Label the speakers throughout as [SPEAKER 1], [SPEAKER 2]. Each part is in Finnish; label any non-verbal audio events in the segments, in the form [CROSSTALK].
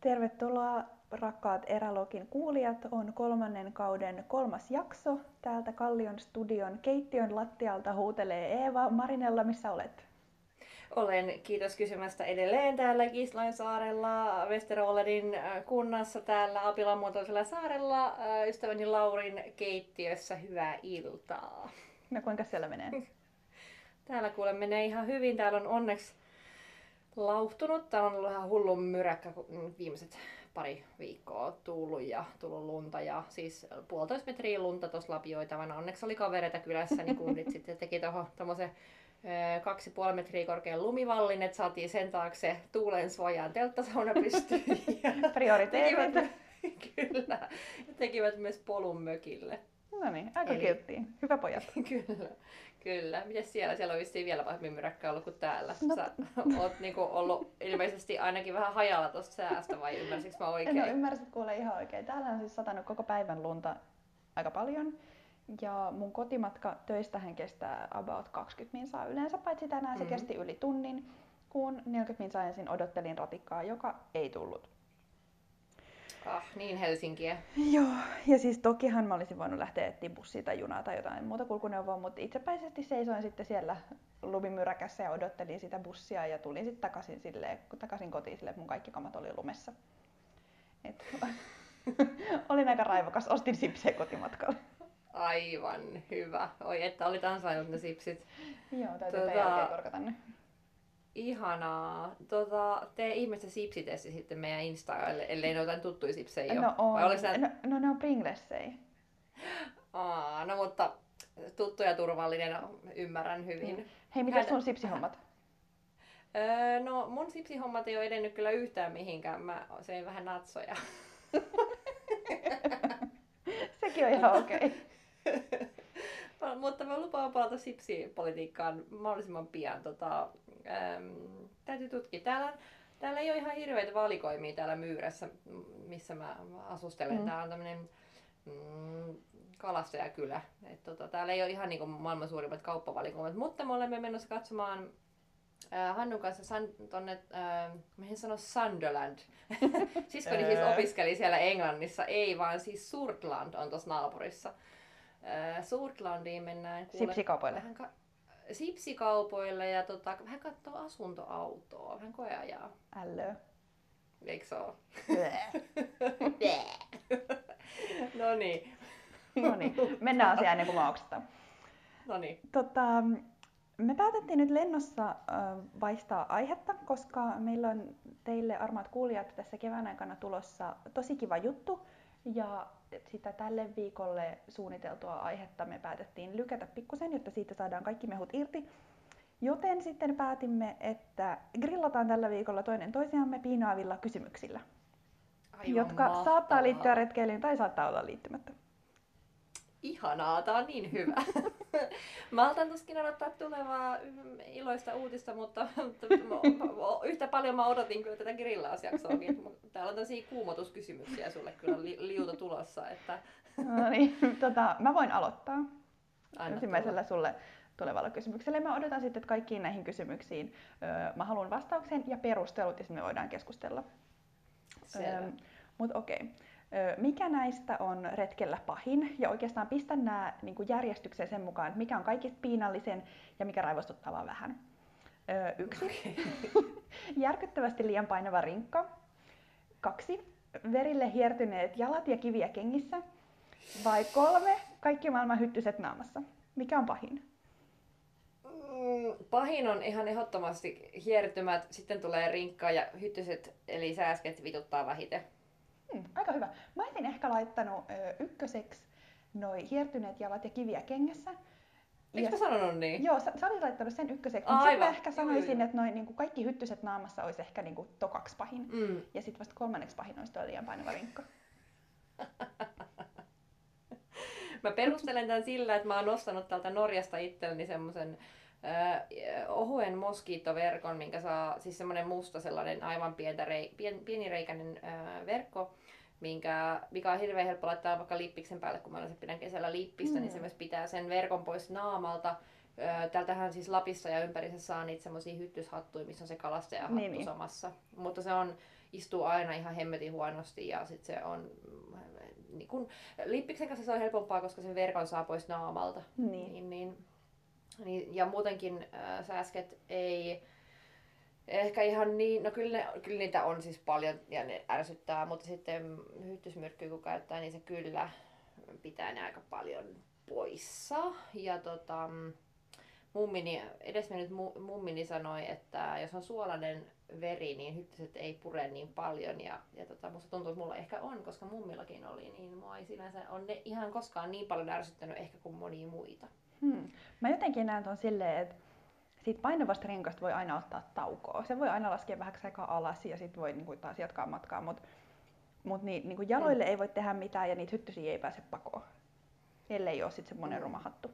[SPEAKER 1] Tervetuloa rakkaat Erälogin kuulijat. On kolmannen kauden kolmas jakso. Täältä Kallion studion keittiön lattialta huutelee Eeva. Marinella, missä olet?
[SPEAKER 2] Olen, kiitos kysymästä, edelleen täällä Kislain saarella, Westerollerin äh, kunnassa täällä Apilan muotoisella saarella, äh, ystäväni Laurin keittiössä. Hyvää iltaa.
[SPEAKER 1] No kuinka siellä menee? [LAUGHS]
[SPEAKER 2] Täällä kuule menee ihan hyvin. Täällä on onneksi lauhtunut. Täällä on ollut ihan hullun myräkkä viimeiset pari viikkoa tullut ja tullut lunta ja siis puolitoista metriä lunta tuossa lapioitavana. Onneksi oli kavereita kylässä, niin kundit sitten teki tuohon tommosen kaksi puoli metriä korkean lumivallin, että saatiin sen taakse tuulen suojaan telttasauna pystyyn. [LAUGHS]
[SPEAKER 1] Prioriteetit.
[SPEAKER 2] kyllä. Ja tekivät myös polun mökille.
[SPEAKER 1] No niin, aika Eli... kilttiä. Hyvä pojat. [LAUGHS]
[SPEAKER 2] kyllä. Kyllä. Miten siellä? Siellä on vissiin vielä pahemmin myräkkä ollut kuin täällä. No. Sä oot niinku ollut ilmeisesti ainakin vähän hajalla tuosta säästä vai ymmärsikö mä oikein?
[SPEAKER 1] No ymmärsit kuule ihan oikein. Täällä on siis satanut koko päivän lunta aika paljon. Ja mun kotimatka töistähän kestää about 20 minsaa yleensä, paitsi tänään mm-hmm. se kesti yli tunnin, kun 40 minsaa ensin odottelin ratikkaa, joka ei tullut.
[SPEAKER 2] Ah, niin Helsinkiä.
[SPEAKER 1] Joo, ja siis tokihan mä olisin voinut lähteä etsiä bussia tai junaa tai jotain muuta kulkuneuvoa, mutta itsepäisesti seisoin sitten siellä lumimyräkässä ja odottelin sitä bussia ja tulin sitten takaisin, silleen, takaisin kotiin sille, mun kaikki kamat oli lumessa. Et, [LAUGHS] olin aika raivokas, ostin sipsejä kotimatkalla.
[SPEAKER 2] Aivan hyvä. Oi, että olit ansainnut ne sipsit.
[SPEAKER 1] Joo, täytyy tota... teidän korkata ne.
[SPEAKER 2] Ihanaa. Tota, tee ihmeessä sipsitesti sitten meidän Installe, ellei ne ole jotain tuttuja sipsejä.
[SPEAKER 1] No, on. Vai oliko no, no, ne on Pringlessei.
[SPEAKER 2] Aa, no mutta tuttu ja turvallinen, ymmärrän hyvin. Mm.
[SPEAKER 1] Hei, mitä sun sipsihommat?
[SPEAKER 2] Öö, no mun sipsihommat ei ole edennyt kyllä yhtään mihinkään. Mä söin vähän natsoja. [LAUGHS]
[SPEAKER 1] Sekin on ihan okei. Okay. [LAUGHS]
[SPEAKER 2] Mutta mä lupaan palata sipsipolitiikkaan mahdollisimman pian. Tota, äm, täytyy tutkia. Täällä, täällä ei ole ihan hirveitä valikoimia täällä Myyrässä, missä mä asustelen. Mm. Täällä on tämmöinen mm, kalastajakylä. Et tota, täällä ei ole ihan niin maailman suurimmat kauppavalikoimat, mutta me olemme menossa katsomaan äh, Hannun kanssa san, tonne, äh, mihin sano Sunderland. [LAUGHS] Siskoni siis opiskeli siellä Englannissa, ei vaan siis Surtland on tuossa naapurissa. Äh, Surtlandiin mennään.
[SPEAKER 1] Kuule, Sipsikaupoille. Vähän ka-
[SPEAKER 2] sipsikaupoille ja tota, vähän katsoo asuntoautoa, vähän koeajaa.
[SPEAKER 1] Ällö.
[SPEAKER 2] Eikö se ole? [LAUGHS] no niin.
[SPEAKER 1] no niin, mennään asiaan ennen kuin mä
[SPEAKER 2] No niin.
[SPEAKER 1] Tota, me päätettiin nyt lennossa vaihtaa aihetta, koska meillä on teille armaat kuulijat tässä kevään aikana tulossa tosi kiva juttu. Ja sitä tälle viikolle suunniteltua aihetta me päätettiin lykätä pikkusen, jotta siitä saadaan kaikki mehut irti. Joten sitten päätimme, että grillataan tällä viikolla toinen toisiamme piinaavilla kysymyksillä, Aivan jotka mahtavaa. saattaa liittyä retkeilyyn tai saattaa olla liittymättä.
[SPEAKER 2] Ihanaa, tää on niin hyvä. [LAUGHS] mä otan tuskin odottaa tulevaa iloista uutista, mutta, mutta yhtä paljon mä odotin kyllä tätä grillausjaksoakin. Täällä on tosi kuumotuskysymyksiä sulle kyllä li, liuta tulossa. Että...
[SPEAKER 1] no niin, tota, mä voin aloittaa Anna ensimmäisellä tulla. sulle tulevalla kysymyksellä. Mä odotan sitten, että kaikkiin näihin kysymyksiin mä haluan vastauksen ja perustelut, ja sitten me voidaan keskustella. Mutta okei. Okay. Mikä näistä on retkellä pahin? Ja oikeastaan pistän nämä niin kuin järjestykseen sen mukaan, että mikä on kaikista piinallisen ja mikä raivostuttavaa vähän. Yksi. Okay. [LAUGHS] Järkyttävästi liian painava rinkka. Kaksi. Verille hiertyneet jalat ja kiviä kengissä. Vai kolme. Kaikki maailman hyttyset naamassa. Mikä on pahin?
[SPEAKER 2] Mm, pahin on ihan ehdottomasti hiertymät, sitten tulee rinkka ja hyttyset eli sääsket vituttaa vähiten.
[SPEAKER 1] Hmm, aika hyvä. Mä olisin ehkä laittanut ö, ykköseksi noi hiertyneet jalat ja kiviä kengessä.
[SPEAKER 2] Eikö ja, sanonut niin?
[SPEAKER 1] Joo, sä, sä olit laittanut sen ykköseksi, mutta sitten mä ehkä sanoisin, että noin niin kaikki hyttyset naamassa olisi ehkä niin kuin tokaksi pahin. Mm. Ja sitten vasta kolmanneksi pahin olisi tuo liian painava rinkka. [LAUGHS]
[SPEAKER 2] mä perustelen tämän sillä, että mä oon nostanut täältä Norjasta itselleni semmoisen uh, ohuen moskiittoverkon, minkä saa, siis semmoinen musta sellainen aivan pientä rei, pien, pienireikäinen uh, verkko, minkä, mikä on hirveän helppo laittaa vaikka lippiksen päälle, kun mä se pidän kesällä lippistä, mm. niin se myös pitää sen verkon pois naamalta. Täältähän siis Lapissa ja ympärissä saa niitä semmoisia hyttyshattuja, missä on se kalastajahattu niin, niin. samassa. Mutta se on istuu aina ihan hemmetin huonosti ja sitten se on niin kun, lippiksen kanssa se on helpompaa, koska sen verkon saa pois naamalta.
[SPEAKER 1] Niin.
[SPEAKER 2] Niin, niin, niin, ja muutenkin äh, sääsket ei ehkä ihan niin, no kyllä, ne, kyllä niitä on siis paljon ja ne ärsyttää, mutta sitten hyttysmyrkkyä kun käyttää, niin se kyllä pitää ne aika paljon poissa. Ja tota, mummini, edesmennyt mummini sanoi, että jos on suolainen veri, niin hyttyset ei pure niin paljon. Ja, ja tota, musta tuntuu, että mulla ehkä on, koska mummillakin oli, niin mua ei sinänsä on ne ihan koskaan niin paljon ärsyttänyt ehkä kuin monia muita.
[SPEAKER 1] Hmm. Mä jotenkin näen ton silleen, että siitä painavasta rinkasta voi aina ottaa taukoa. Se voi aina laskea vähän aikaa alas ja sitten voi niinku taas jatkaa matkaa, mutta mut niin, niinku jaloille hmm. ei voi tehdä mitään ja niitä hyttysiä ei pääse pakoon. Ellei ole sitten semmoinen hmm. rumahattu.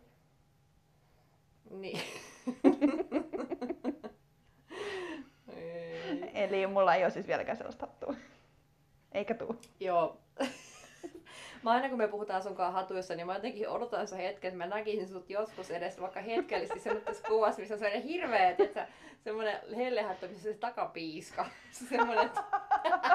[SPEAKER 2] Niin. [LAUGHS]
[SPEAKER 1] Eli mulla ei ole siis vieläkään sellaista hattua. Eikä tuu.
[SPEAKER 2] Joo. Mä aina kun me puhutaan sunkaan hatuissa, niin mä jotenkin odotan sen hetken, että mä näkisin sut joskus edes vaikka hetkellisesti semmoisessa kuvassa, missä on sellainen hirveä, että semmoinen hellehattu, missä se takapiiska. [LAUGHS] Semmoinen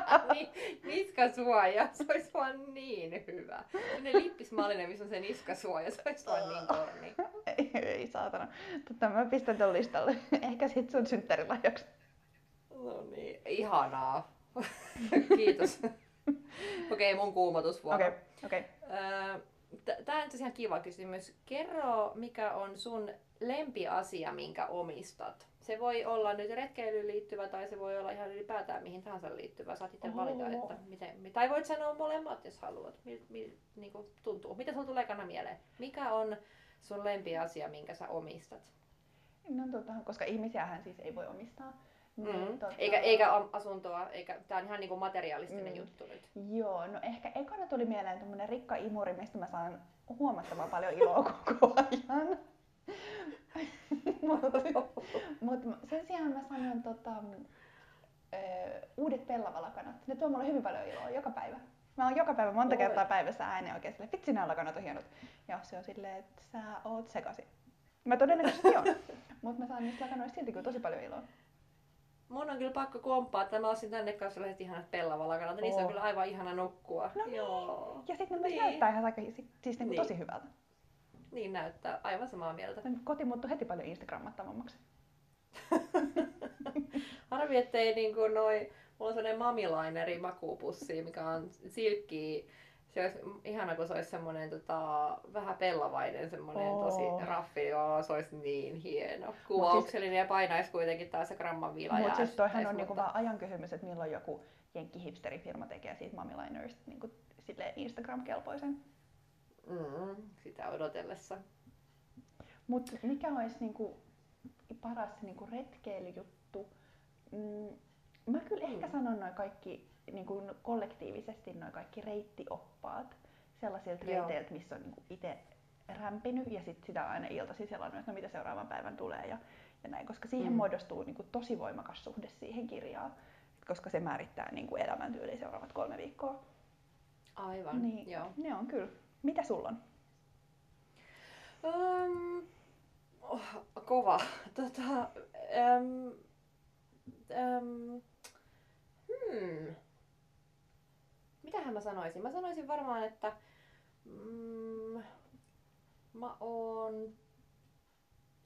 [SPEAKER 2] [LAUGHS] niskasuoja, se olisi vaan niin hyvä. Semmoinen lippismallinen, missä on se niskasuoja, se olisi vaan niin korni.
[SPEAKER 1] Ei, ei saatana. Totta, mä pistän ton listalle. Ehkä sit sun synttärilahjaksi.
[SPEAKER 2] No niin, ihanaa. [LAUGHS] Kiitos. [LAUGHS] Okei, okay, mun kuumotusvuoro.
[SPEAKER 1] Okei, okay, okei.
[SPEAKER 2] Okay. Tämä on tosiaan kiva kysymys. Kerro, mikä on sun lempiasia, minkä omistat? Se voi olla nyt retkeilyyn liittyvä tai se voi olla ihan ylipäätään mihin tahansa liittyvä. Saat itse valita, että miten, tai voit sanoa molemmat, jos haluat. Mil, mil, niin kuin tuntuu. Mitä sulla tulee kana mieleen? Mikä on sun lempiasia, minkä sä omistat?
[SPEAKER 1] No tota, koska ihmisiähän siis ei voi omistaa.
[SPEAKER 2] Mm. tota... eikä, eikä asuntoa, eikä, tää on ihan niinku materialistinen mm. juttu nyt.
[SPEAKER 1] Joo, no ehkä ekana tuli mieleen tämmönen rikka imuri, mistä mä saan huomattavan paljon iloa koko ajan. Mutta [LAUGHS] mut sen sijaan mä sanon tota, ö, uudet pellavalakanat. Ne tuo mulle hyvin paljon iloa joka päivä. Mä oon joka päivä monta Oi. kertaa päivässä ääneen oikein silleen, vitsi nämä lakanat on hienot. Ja se on silleen, että sä oot sekasi. Mä todennäköisesti [LAUGHS] on. Mutta mä saan niistä lakanoista silti kyllä tosi paljon iloa.
[SPEAKER 2] Mun on kyllä pakko komppaa, että mä olisin tänne kanssa sellaiset ihanat pellavalakanat. Oh. Niissä on kyllä aivan ihana nukkua.
[SPEAKER 1] No niin. Joo. Ja sitten ne niin. näyttää ihan aika, siis niinku niin. tosi hyvältä.
[SPEAKER 2] Niin näyttää, aivan samaa mieltä.
[SPEAKER 1] Koti muuttui heti paljon instagrammattavammaksi. [LAUGHS]
[SPEAKER 2] Harvi, ettei niinku noi, mulla on sellainen mamilaineri makuupussi, mikä on silkkiä se olisi ihana, kun se olisi semmoinen tota, vähän pellavainen, semmoinen oh. tosi raffi, joo, se olisi niin hieno. Kuvauksellinen siis, ja painaisi kuitenkin taas se gramman viila.
[SPEAKER 1] Mutta siis toihan on niinku vaan ajan kysymys, että milloin joku jenkki hipsterifirma tekee siitä mamiliners niinku Instagram-kelpoisen.
[SPEAKER 2] Mm, sitä odotellessa.
[SPEAKER 1] Mutta mikä olisi niinku paras niinku retkeilyjuttu? Mm, mä kyllä ehkä mm. sanon noin kaikki niin kuin kollektiivisesti noin kaikki reittioppaat sellaisilta reiteiltä, missä on niin itse rämpinyt ja sit sitä aina iltaisin selannut, että no mitä seuraavan päivän tulee ja, ja näin, koska siihen mm. muodostuu niin kuin tosi voimakas suhde siihen kirjaan, koska se määrittää niin kuin elämäntyyliä seuraavat kolme viikkoa.
[SPEAKER 2] Aivan,
[SPEAKER 1] niin,
[SPEAKER 2] joo.
[SPEAKER 1] Ne on kyllä. Mitä sulla on?
[SPEAKER 2] Um, oh, kova. [LAUGHS] Tota, um, um, hmm mitähän mä sanoisin? Mä sanoisin varmaan, että mm, mä oon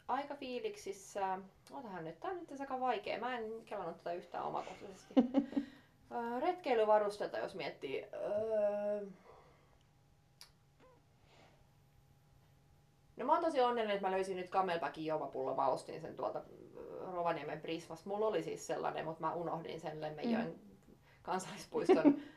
[SPEAKER 2] aika fiiliksissä, otahan nyt, tää on nyt aika vaikea, mä en kelannut tätä yhtään omakohtaisesti. [LAUGHS] Retkeilyvarustetta, jos miettii. Öö... No mä oon tosi onnellinen, että mä löysin nyt Camelbackin juomapullo. Mä ostin sen tuolta Rovaniemen Prismasta. Mulla oli siis sellainen, mutta mä unohdin sen Lemmenjoen mm. kansallispuiston [LAUGHS]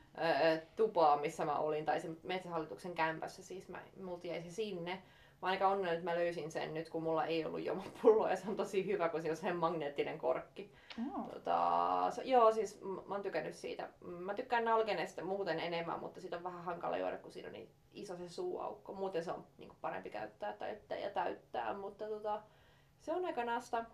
[SPEAKER 2] tupaa, missä mä olin, tai se metsähallituksen kämpässä, siis mä, multa jäi se sinne. Mä aika onnellinen, että mä löysin sen nyt, kun mulla ei ollut juomapulloa, ja se on tosi hyvä, kun siinä on sen magneettinen korkki. Oh. Tota, so, joo, siis mä oon tykännyt siitä. Mä tykkään nalkenesta muuten enemmän, mutta siitä on vähän hankala juoda, kun siinä on niin iso se suuaukko. Muuten se on niin parempi käyttää täyttää ja täyttää, mutta tota, se on aika nasta.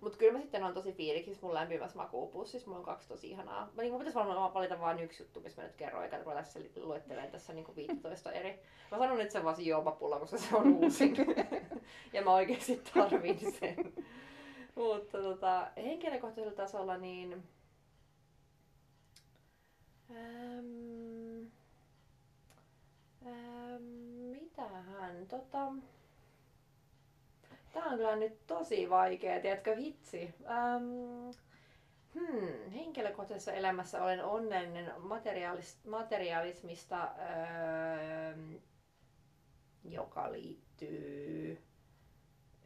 [SPEAKER 2] Mutta kyllä mä sitten on tosi fiiliksissä mun lämpimässä makuupussissa. Mulla on kaksi tosi ihanaa. Mä, niin, mun pitäisi varmaan valita vain yksi juttu, missä mä nyt kerron, eikä ruveta tässä luettelemaan tässä niin 15 eri. Mä sanon nyt sen vaan juomapulla, koska se on uusin. [LAUGHS] ja mä oikeasti tarvin sen. Mutta tota, henkilökohtaisella tasolla niin... Ähm, ähm, mitähän? Tota, Tää on kyllä nyt tosi vaikea, tiedätkö, hitsi. Ähm, hmm, henkilökohtaisessa elämässä olen onnellinen materiaalis, materialismista, öö, joka liittyy...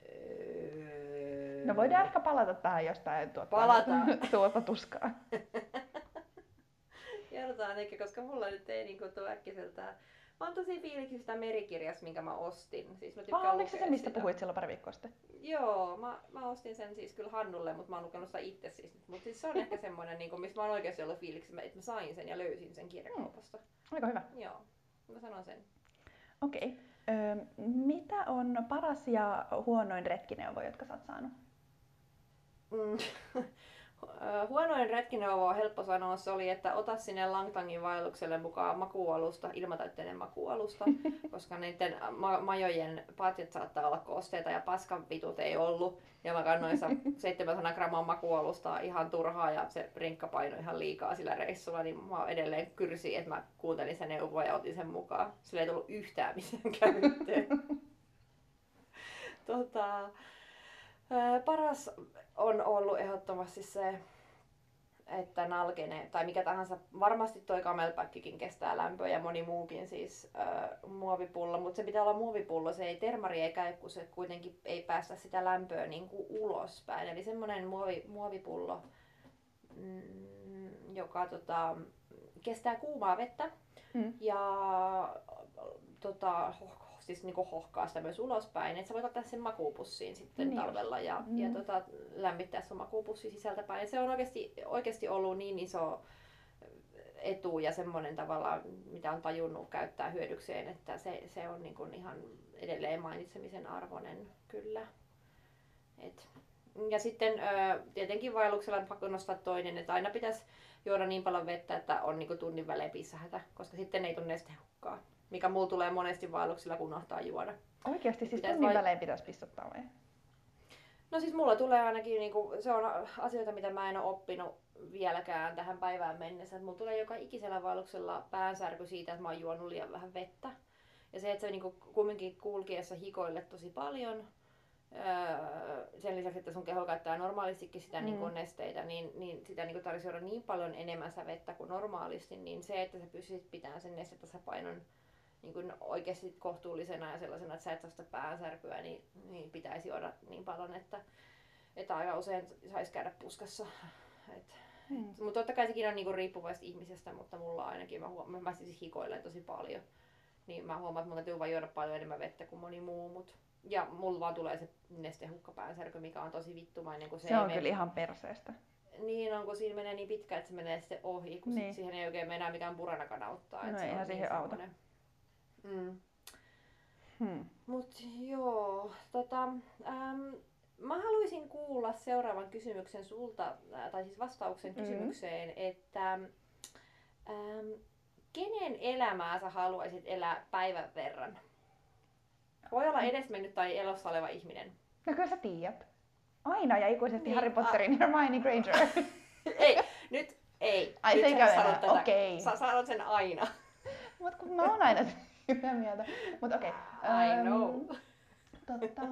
[SPEAKER 1] Öö, no voidaan ehkä palata tähän jostain tuota,
[SPEAKER 2] Palataan. [LAUGHS]
[SPEAKER 1] tuota tuskaa. [LAUGHS]
[SPEAKER 2] Kerrotaan ehkä, koska mulla nyt ei niinku tuu äkkiseltään Mä oon tosi fiiliksistä merikirjasta, minkä mä ostin. Siis mä
[SPEAKER 1] ah, oliko se se, mistä sitä. puhuit silloin pari viikkoa sitten?
[SPEAKER 2] Joo, mä, mä ostin sen siis kyllä Hannulle, mutta mä oon lukenut sitä itse siis. Mutta siis se on ehkä [LAUGHS] semmoinen, niin missä mä oon oikeasti ollut fiiliksi, että mä sain sen ja löysin sen kirjakaupasta. Mm.
[SPEAKER 1] Aika hyvä.
[SPEAKER 2] Joo, mä sanon sen.
[SPEAKER 1] Okei. Okay. Öö, mitä on paras ja huonoin retkineuvo, jotka sä oot saanut?
[SPEAKER 2] Mm. [LAUGHS] Huonoin retkineuvo on helppo sanoa se oli, että ota sinne Langtangin vaellukselle mukaan makualusta, ilmatäytteinen makualusta, [LAUGHS] koska niiden ma- majojen patjat saattaa olla kosteita ja paskan vitut ei ollut. Ja mä kannoin 700 [LAUGHS] grammaa makualusta ihan turhaa ja se rinkka painoi ihan liikaa sillä reissulla, niin mä edelleen kyrsin, että mä kuuntelin sen neuvoa ja otin sen mukaan. Sillä ei tullut yhtään missään [LAUGHS] käyttöön. tota, paras on ollut ehdottomasti se, että nalkene tai mikä tahansa, varmasti toi kamelpäkkikin kestää lämpöä ja moni muukin siis äh, muovipullo, mutta se pitää olla muovipullo, se ei, termari ei käy, kun se kuitenkin ei päästä sitä lämpöä niin kuin ulospäin. Eli semmoinen muovi, muovipullo, mm, joka tota, kestää kuumaa vettä mm. ja tota, siis niinku hohkaa sitä myös ulospäin. Et sä voit ottaa sen makuupussiin sitten niin talvella ja, mm. ja tota, lämmittää sun makuupussi sisältäpäin. Et se on oikeasti, oikeasti ollut niin iso etu ja semmoinen tavalla, mitä on tajunnut käyttää hyödykseen, että se, se on niin kuin ihan edelleen mainitsemisen arvoinen kyllä. Et. Ja sitten tietenkin vaelluksella on pakko nostaa toinen, että aina pitäisi juoda niin paljon vettä, että on niin kuin tunnin välein pissähätä, koska sitten ei tule nestehukkaa mikä mulla tulee monesti vaelluksilla, kun unohtaa juoda.
[SPEAKER 1] Oikeasti siis tunnin vai... välein pitäisi pistottaa vai?
[SPEAKER 2] No siis mulla tulee ainakin, niin kuin, se on asioita, mitä mä en ole oppinut vieläkään tähän päivään mennessä. Mulla tulee joka ikisellä vaelluksella päänsärky siitä, että mä oon juonut liian vähän vettä. Ja se, että se niin kuin, kumminkin kulkiessa hikoille tosi paljon, öö, sen lisäksi, että sun keho käyttää normaalistikin sitä mm. niin nesteitä, niin, niin sitä niin tarvitsisi niin paljon enemmän vettä kuin normaalisti, niin se, että sä pystyisit pitämään sen nestetasapainon niin kuin oikeasti kohtuullisena ja sellaisena, että sä et saa sitä päänsärkyä, niin, niin pitäisi juoda niin paljon, että, että aika usein saisi käydä puskassa. Et, hmm. Mutta totta kai sekin on niinku riippuvaista ihmisestä, mutta mulla ainakin, mä, huomaan, mä siis hikoilen tosi paljon. Niin mä huomaan, että mun täytyy vaan juoda paljon enemmän vettä kuin moni muu. Mut, ja mulla vaan tulee se nestehukka päänsärky, mikä on tosi vittumainen. Kun
[SPEAKER 1] se, se on kyllä ihan perseestä.
[SPEAKER 2] Niin on, kun siinä menee niin pitkä, että se menee sitten ohi, kun niin. siihen ei oikein mennä mikään puranakana auttaa.
[SPEAKER 1] No ei ihan siihen niin auta. Semmoinen
[SPEAKER 2] Mm. Hmm. Mut joo, tota, ähm, mä haluaisin kuulla seuraavan kysymyksen sulta, tai siis vastauksen mm. kysymykseen, että ähm, kenen elämää sä haluaisit elää päivän verran? Voi olla edesmennyt tai elossa oleva ihminen.
[SPEAKER 1] No kyllä sä tiedät. Aina ja ikuisesti niin, Harry Potterin a... Hermione Granger. [LAUGHS]
[SPEAKER 2] ei, nyt ei.
[SPEAKER 1] Ai nyt se ei Okei. Okay.
[SPEAKER 2] Sä sanot sen aina.
[SPEAKER 1] Mut kun mä oon aina [LAUGHS] yhtä mieltä. Mutta okei.
[SPEAKER 2] Okay. I know.
[SPEAKER 1] Tota,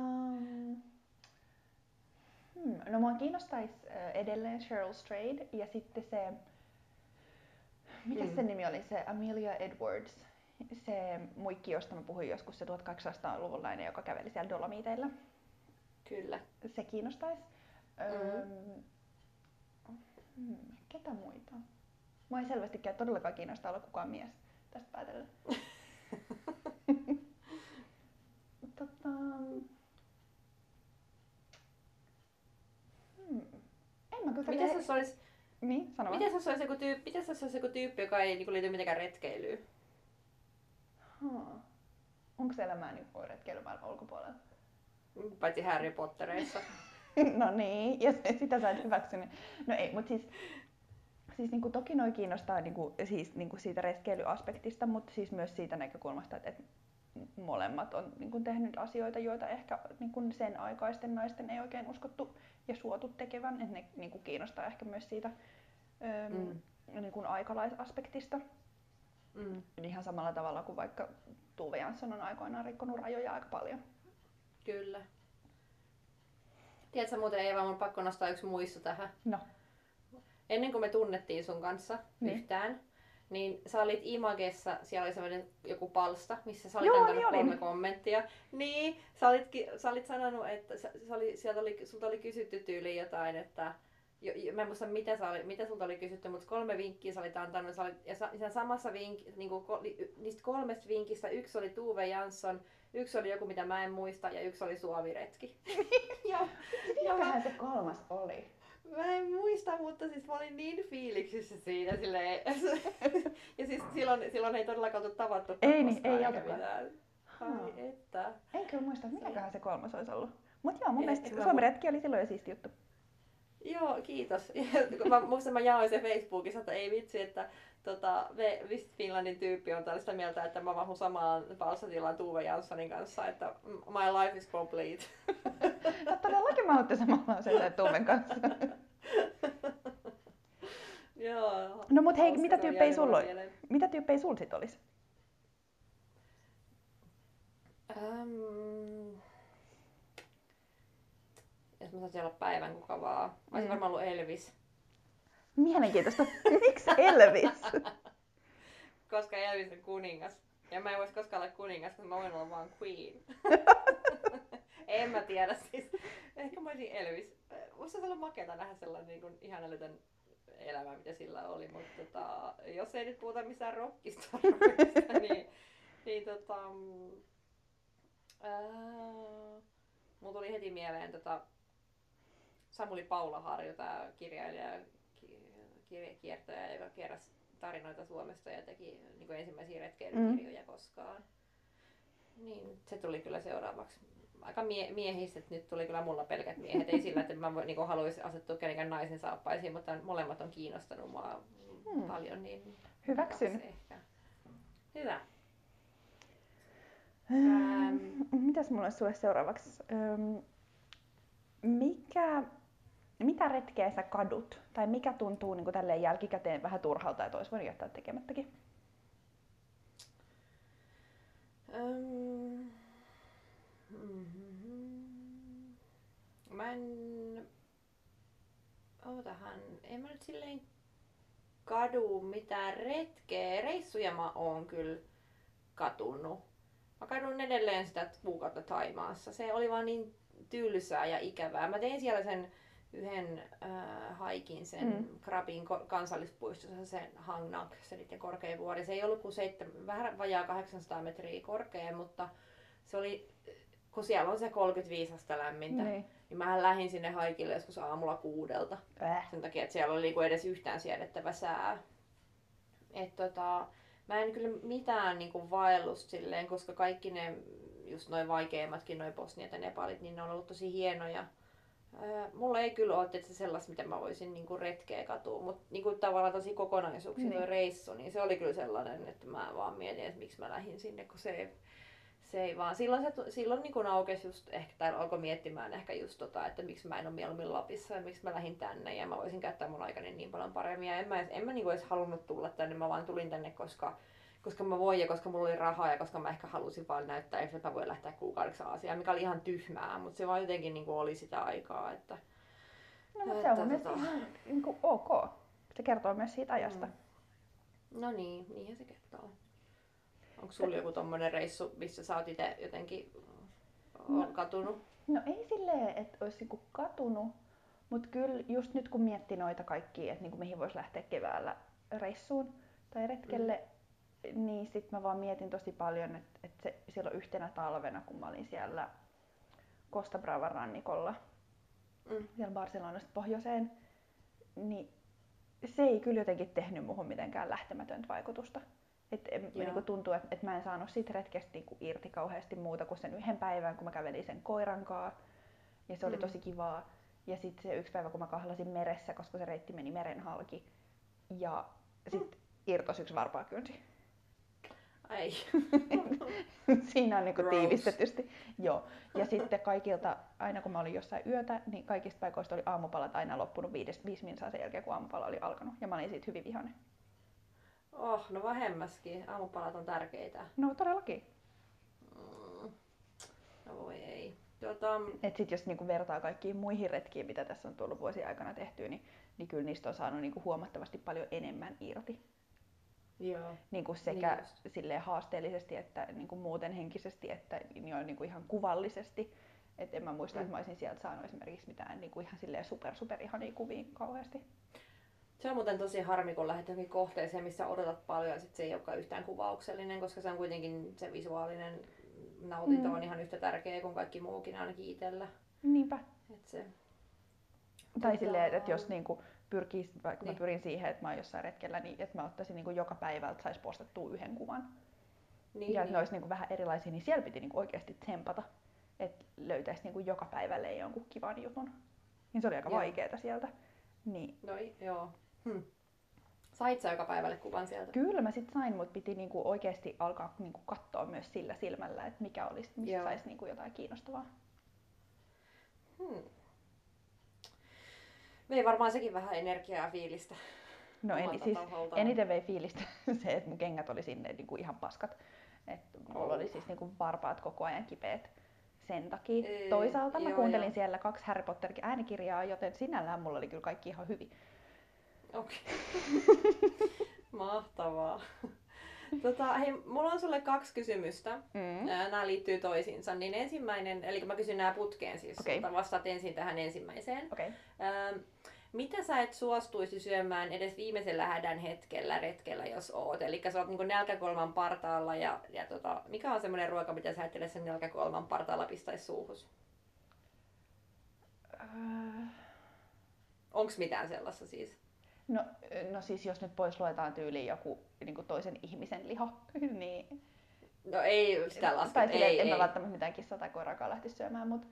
[SPEAKER 1] hmm, no mua kiinnostaisi edelleen Cheryl Strayed ja sitten se, mikä mm. se nimi oli, se Amelia Edwards, se muikki, josta mä puhuin joskus, se 1800-luvullainen, joka käveli siellä Dolomiteilla.
[SPEAKER 2] Kyllä.
[SPEAKER 1] Se kiinnostaisi. Mm. hmm, ketä muita? Mua ei selvästikään todellakaan kiinnostaa olla kukaan mies tästä päätellä. [LAUGHS] tota... Hmm. En mä kyllä
[SPEAKER 2] Miten jos olisi...
[SPEAKER 1] Niin, sano
[SPEAKER 2] Miten jos olisi joku tyyppi, miten jos olisi joku tyyppi, joka ei niin liity mitenkään retkeilyyn?
[SPEAKER 1] Huh. Onko se elämää niin retkeilymaailman ulkopuolella?
[SPEAKER 2] Paitsi Harry Pottereissa. [LAUGHS]
[SPEAKER 1] no niin, ja sitä sä et hyväksy. Niin... No ei, mutta siis siis niin kuin, toki noi kiinnostaa niin kuin, siis, niin kuin siitä retkeilyaspektista, mutta siis myös siitä näkökulmasta, että, että molemmat on niin kuin, tehnyt asioita, joita ehkä niin kuin sen aikaisten naisten ei oikein uskottu ja suotu tekevän. Että ne niin kuin, kiinnostaa ehkä myös siitä öö, mm. niin kuin, aikalaisaspektista.
[SPEAKER 2] Mm.
[SPEAKER 1] Ihan samalla tavalla kuin vaikka Tuve Jansson on aikoinaan rikkonut rajoja aika paljon.
[SPEAKER 2] Kyllä. Tiedätkö muuten Eeva, mun pakko nostaa yksi muisto tähän.
[SPEAKER 1] No,
[SPEAKER 2] Ennen kuin me tunnettiin sun kanssa
[SPEAKER 1] Niin.
[SPEAKER 2] yhtään, niin sä olit Imagessa, siellä oli sellainen joku palsta, missä sä olit
[SPEAKER 1] Joo,
[SPEAKER 2] antanut
[SPEAKER 1] niin olin.
[SPEAKER 2] kolme kommenttia. Niin, sä olit, sä olit sanonut, että sä, sä oli, sieltä oli, sulta oli kysytty tyyliin jotain, että jo, jo, mä en muista mitä, sä oli, mitä sulta oli kysytty, mutta kolme vinkkiä sä olit antanut. Sä olit, ja sa, siinä samassa vink, niin kuin, niistä kolmesta vinkistä yksi oli Tuve Jansson, yksi oli joku mitä mä en muista ja yksi oli Suomiretki. ja, [LAUGHS] ja
[SPEAKER 1] mikähän se kolmas oli?
[SPEAKER 2] Mä en muista, mutta siis mä olin niin fiiliksissä siinä silleen. [LAUGHS] ja siis silloin, silloin ei todellakaan oltu tavattu
[SPEAKER 1] Ei niin, ei
[SPEAKER 2] mitään. Ai että.
[SPEAKER 1] En kyllä muista, mikäköhän se kolmas olisi ollut. Mutta joo, mun mielestä
[SPEAKER 2] mun-
[SPEAKER 1] retki oli silloin jo siisti juttu.
[SPEAKER 2] Joo, kiitos. [LAUGHS] Mä muistan, mä jaoin sen Facebookissa, että ei vitsi, että tota, V- Visit Finlandin tyyppi on tällaista mieltä, että mä mahun samaan palstatilaan Tuve Janssonin kanssa, että my life is complete. [LAUGHS]
[SPEAKER 1] No todellakin mä otti samalla sen Tuven kanssa. [LAUGHS]
[SPEAKER 2] Joo.
[SPEAKER 1] No mut hei, mitä tyyppejä sulla oli? Mitä tyyppejä sul sit olisi?
[SPEAKER 2] Ähm, jos mä saisin olla päivän kuka vaan. Mä olisin
[SPEAKER 1] Mm.
[SPEAKER 2] varmaan ollut Elvis.
[SPEAKER 1] Mielenkiintoista. [LAUGHS] Miksi Elvis? [LAUGHS]
[SPEAKER 2] Koska Elvis on kuningas. Ja mä en vois koskaan olla kuningas, koska mä voin olla vaan queen. [LAUGHS] en mä tiedä siis. Ehkä mä olisin Elvis. Musta se olla makeata nähdä sellainen niin kuin ihan älytön elämä, mitä sillä oli. Mutta tota, jos ei nyt puhuta mistään rockista, niin, niin tota, mulla tuli heti mieleen tota, Samuli Paulaharju, tämä kirjailija ja ki- kirjekiertäjä, joka kierräsi tarinoita Suomesta ja teki niin kuin ensimmäisiä retkeilykirjoja koskaan. Niin, se tuli kyllä seuraavaksi. Aika mie- miehistä, että nyt tuli kyllä mulla pelkät miehet. Ei sillä, että mä voi- niin haluaisin asettua kenenkään naisen saappaisiin, mutta molemmat on kiinnostanut mua
[SPEAKER 1] Hmm.
[SPEAKER 2] paljon. Niin
[SPEAKER 1] Hyväksyn.
[SPEAKER 2] Ehkä. Hyvä.
[SPEAKER 1] Ähm, Mitäs mulla olisi sulle seuraavaksi? Ähm, mikä, mitä retkeä sä kadut? Tai mikä tuntuu niin tälleen jälkikäteen vähän turhalta, että olisi voinut jättää tekemättäkin?
[SPEAKER 2] Öm, mhm. Mä en... Ootahan, en mä nyt silleen kadu mitään retkeä. Reissuja mä oon kyllä katunut. Mä kadun edelleen sitä kuukautta Taimaassa. Se oli vaan niin tylsää ja ikävää. Mä tein siellä sen yhden äh, haikin sen
[SPEAKER 1] Mm.
[SPEAKER 2] Krabin ko- kansallispuistossa, sen Hang Nak, se niiden korkein vuori. Se ei ollut kuin seitsemän, vähän vajaa 800 metriä korkea, mutta se oli, kun siellä on se 35 astetta lämmintä, niin,
[SPEAKER 1] Niin.
[SPEAKER 2] niin mä lähdin sinne haikille joskus aamulla kuudelta.
[SPEAKER 1] Äh.
[SPEAKER 2] Sen takia, että siellä oli niinku edes yhtään siedettävä sää. Et tota, mä en kyllä mitään niinku vaellusta silleen, koska kaikki ne just noin vaikeimmatkin, noin Bosniat ja Nepalit, niin ne on ollut tosi hienoja. Ää, Mulla ei kyllä ole tietysti sellaista, mitä mä voisin niinku retkeä katua, mutta niinku tavallaan tosi kokonaisuuksia
[SPEAKER 1] Niin.
[SPEAKER 2] toi reissu, niin se oli kyllä sellainen, että mä vaan mietin, että miksi mä lähdin sinne, kun se ei, se ei vaan, silloin, se, silloin niin aukesi just ehkä, tai alkoi miettimään ehkä just tota, että miksi mä en ole mieluummin Lapissa ja miksi mä lähdin tänne ja mä voisin käyttää mun aikani niin paljon paremmin. Ja en mä, en mä niin edes halunnut tulla tänne, mä vaan tulin tänne, koska, koska mä voin ja koska mulla oli rahaa ja koska mä ehkä halusin vaan näyttää, että mä voin lähteä kuukaudeksi Aasiaan, mikä oli ihan tyhmää, mutta se vaan jotenkin niin oli sitä aikaa, että
[SPEAKER 1] No, mutta se on mun mielestä
[SPEAKER 2] tota-
[SPEAKER 1] ihan niin kuin ok. Se kertoo myös siitä ajasta.
[SPEAKER 2] Mm. No niin, niinhän se kertoo. Onko sulla joku tommonen reissu, missä sä oot ite jotenkin
[SPEAKER 1] No.
[SPEAKER 2] no. katunut?
[SPEAKER 1] No ei silleen, että olisi niinku katunut, mutta kyllä just nyt kun miettii noita kaikkia, että niinku mihin voisi lähteä keväällä reissuun tai retkelle, mm. niin sit mä vaan mietin tosi paljon, että, että se, silloin yhtenä talvena, kun mä olin siellä Costa Bravan rannikolla,
[SPEAKER 2] Mm.
[SPEAKER 1] siellä Barcelonasta pohjoiseen, niin se ei kyllä jotenkin tehnyt muhun mitenkään lähtemätöntä vaikutusta. Et en-
[SPEAKER 2] Joo.
[SPEAKER 1] niinku tuntuu, että et mä en saanut siitä retkestä niinku irti kauheasti muuta kuin sen yhden päivän, kun mä kävelin sen koiran kanssa. Ja se oli
[SPEAKER 2] Mm.
[SPEAKER 1] tosi kivaa. Ja sitten se yksi päivä, kun mä kahlasin meressä, koska se reitti meni meren halki. Ja sitten irtos yksi varpaakynsi.
[SPEAKER 2] Ai. [LAUGHS]
[SPEAKER 1] Siinä on niinku
[SPEAKER 2] Gross.
[SPEAKER 1] tiivistetysti. Joo. Ja sitten kaikilta, aina kun mä olin jossain yötä, niin kaikista paikoista oli aamupalat aina loppunut viides, viisi minsaa sen jälkeen, kun aamupala oli alkanut. Ja mä olin siitä hyvin vihainen.
[SPEAKER 2] Oh, no vähemmäskin. Aamupalat on tärkeitä.
[SPEAKER 1] No todellakin.
[SPEAKER 2] Mm. No voi ei. Tota,
[SPEAKER 1] Et sit jos niinku vertaa kaikkiin muihin retkiin, mitä tässä on tullut vuosien aikana tehtyä, niin, niin kyllä niistä on saanut niinku huomattavasti paljon enemmän irti.
[SPEAKER 2] joo.
[SPEAKER 1] Niinku sekä
[SPEAKER 2] Niin just.
[SPEAKER 1] silleen haasteellisesti että niinku muuten henkisesti että jo niinku ihan kuvallisesti. Et en mä muista,
[SPEAKER 2] Mm.
[SPEAKER 1] että mä olisin sieltä saanut esimerkiksi mitään niinku ihan silleen super super ihania kuvia kauheasti.
[SPEAKER 2] Se on muuten tosi harmi, kun lähdet johonkin kohteeseen, missä odotat paljon ja sit se ei olekaan yhtään kuvauksellinen, koska se on kuitenkin se visuaalinen nautinto
[SPEAKER 1] Mm.
[SPEAKER 2] on ihan yhtä tärkeä kuin kaikki muukin ainakin itsellä.
[SPEAKER 1] Niinpä.
[SPEAKER 2] Et se,
[SPEAKER 1] Tai silleen, että jos niinku pyrkii, vaikka
[SPEAKER 2] Niin.
[SPEAKER 1] mä pyrin siihen, että mä oon jossain retkellä, niin että mä ottaisin niinku joka päivältä sais postattua yhden kuvan.
[SPEAKER 2] niin,
[SPEAKER 1] ja että
[SPEAKER 2] niin.
[SPEAKER 1] ne olisi niinku vähän erilaisia, niin siellä piti niinku oikeasti tsempata, että löytäisi niinku joka päivälle jonkun kivan jutun. Niin se oli aika
[SPEAKER 2] Joo.
[SPEAKER 1] vaikeeta sieltä. Niin.
[SPEAKER 2] No joo. Hm. Sait sä joka päivälle kuvan sieltä?
[SPEAKER 1] Kyllä mä sit sain, mutta piti niinku oikeasti alkaa niinku katsoa myös sillä silmällä, että mikä olisi, mistä saisi niinku jotain kiinnostavaa.
[SPEAKER 2] Hmm. Vei varmaan sekin vähän energiaa ja fiilistä.
[SPEAKER 1] No en, siis
[SPEAKER 2] taholtaan.
[SPEAKER 1] eniten vei fiilistä [LAUGHS] se, että mun kengät oli sinne niinku ihan paskat. Et mulla
[SPEAKER 2] Oh.
[SPEAKER 1] oli siis niinku varpaat koko ajan kipeät sen takia.
[SPEAKER 2] Ei,
[SPEAKER 1] Toisaalta mä
[SPEAKER 2] joo,
[SPEAKER 1] kuuntelin
[SPEAKER 2] joo.
[SPEAKER 1] siellä kaksi Harry Potter äänikirjaa, joten sinällään mulla oli kyllä kaikki ihan hyvin.
[SPEAKER 2] Okei. [LAUGHS] Mahtavaa. Tota, hei, mulla on sulle kaksi kysymystä.
[SPEAKER 1] Mm.
[SPEAKER 2] Nämä liittyy toisiinsa. Niin ensimmäinen, eli mä kysyn nämä putkeen siis,
[SPEAKER 1] Okei.
[SPEAKER 2] mutta vastaat ensin tähän ensimmäiseen.
[SPEAKER 1] Okei.
[SPEAKER 2] Ähm, mitä sä et suostuisi syömään edes viimeisellä hädän hetkellä retkellä, jos oot? Eli sä oot niin nälkäkolman partaalla ja, ja tota, mikä on semmoinen ruoka, mitä sä et edes sen nälkäkolman partaalla pistäisi suuhus?
[SPEAKER 1] Öö,
[SPEAKER 2] Onks mitään sellaista siis?
[SPEAKER 1] No, no siis jos nyt pois luetaan tyyliin joku niin kuin toisen ihmisen liho, [LAUGHS] niin...
[SPEAKER 2] No ei sitä lasketa,
[SPEAKER 1] tai silleen,
[SPEAKER 2] ei,
[SPEAKER 1] en
[SPEAKER 2] ei.
[SPEAKER 1] mä välttämättä mitään kissaa tai koiraakaan lähtisi syömään, mutta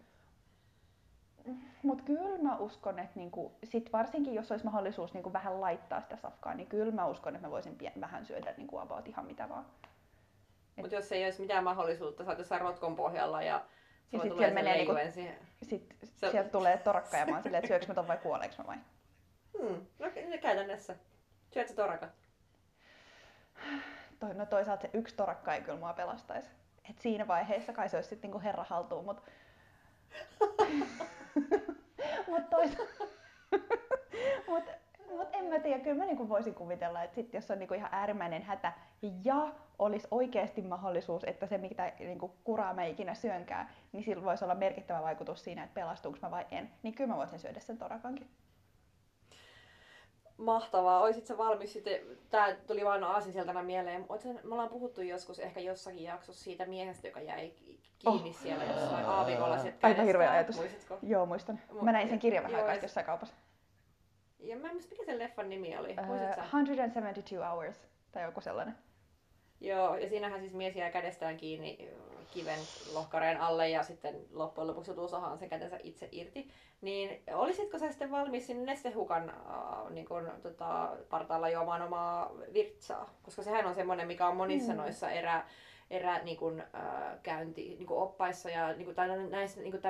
[SPEAKER 1] mut kyllä mä uskon, että niinku, sit varsinkin jos olisi mahdollisuus niinku vähän laittaa sitä safkaa, niin kyllä mä uskon, että mä voisin pien, vähän syödä niinku about ihan mitä vaan.
[SPEAKER 2] Mutta jos ei olisi mitään mahdollisuutta, sä oot jossain rotkon pohjalla ja
[SPEAKER 1] Ja sit
[SPEAKER 2] tulee
[SPEAKER 1] siellä menee niinku-. Sitten
[SPEAKER 2] Se-
[SPEAKER 1] sieltä tulee torakka ja mä oon silleen, että syöks mä ton vai kuoleeks mä vai?
[SPEAKER 2] Hmm. No käytännössä. Syöt sä torakat?
[SPEAKER 1] No toisaalta se yksi torakka ei kyllä mua pelastaisi. Et siinä vaiheessa kai se olisi sitten niinku herra haltuun, mutta mut [LAUGHS] toisaalta... [LAUGHS] mut, mut en mä tiedä, kyllä mä niinku voisin kuvitella, että sit jos on niinku ihan äärimmäinen hätä ja olisi oikeasti mahdollisuus, että se mitä niinku kuraa mä ikinä syönkään, niin sillä voisi olla merkittävä vaikutus siinä, että pelastuuko mä vai en. Niin kyllä mä voisin syödä sen torakankin.
[SPEAKER 2] Mahtavaa. Oisit sä valmis sitten, tää tuli vaan aasinsiltana mieleen, Oot sä, me ollaan puhuttu joskus ehkä jossakin jaksossa siitä miehestä, joka jäi ki- kiinni
[SPEAKER 1] Oh.
[SPEAKER 2] siellä jossain aavikolla sit
[SPEAKER 1] Aika hirveä ajatus.
[SPEAKER 2] Muistatko?
[SPEAKER 1] Joo, muistan.
[SPEAKER 2] Mu-
[SPEAKER 1] Mä näin sen kirjan vähän aikaa sitten jossain kaupassa.
[SPEAKER 2] Ja mä en muista, mikä sen leffan nimi oli.
[SPEAKER 1] Uh,
[SPEAKER 2] sä?
[SPEAKER 1] 172 hours tai joku sellainen.
[SPEAKER 2] Joo, ja siinähän siis mies jää kädestään kiinni kiven lohkareen alle ja sitten loppujen lopuksi joutuu sahaan sen kätensä itse irti. Niin olisitko sä sitten valmis sinne nestehukan äh, niin kun, tota, partaalla juomaan omaa virtsaa? Koska sehän on semmoinen, mikä on monissa
[SPEAKER 1] Mm.
[SPEAKER 2] noissa erä, erä niin kun, äh, käynti, niin kun oppaissa ja niin kun, tai näissä niin kun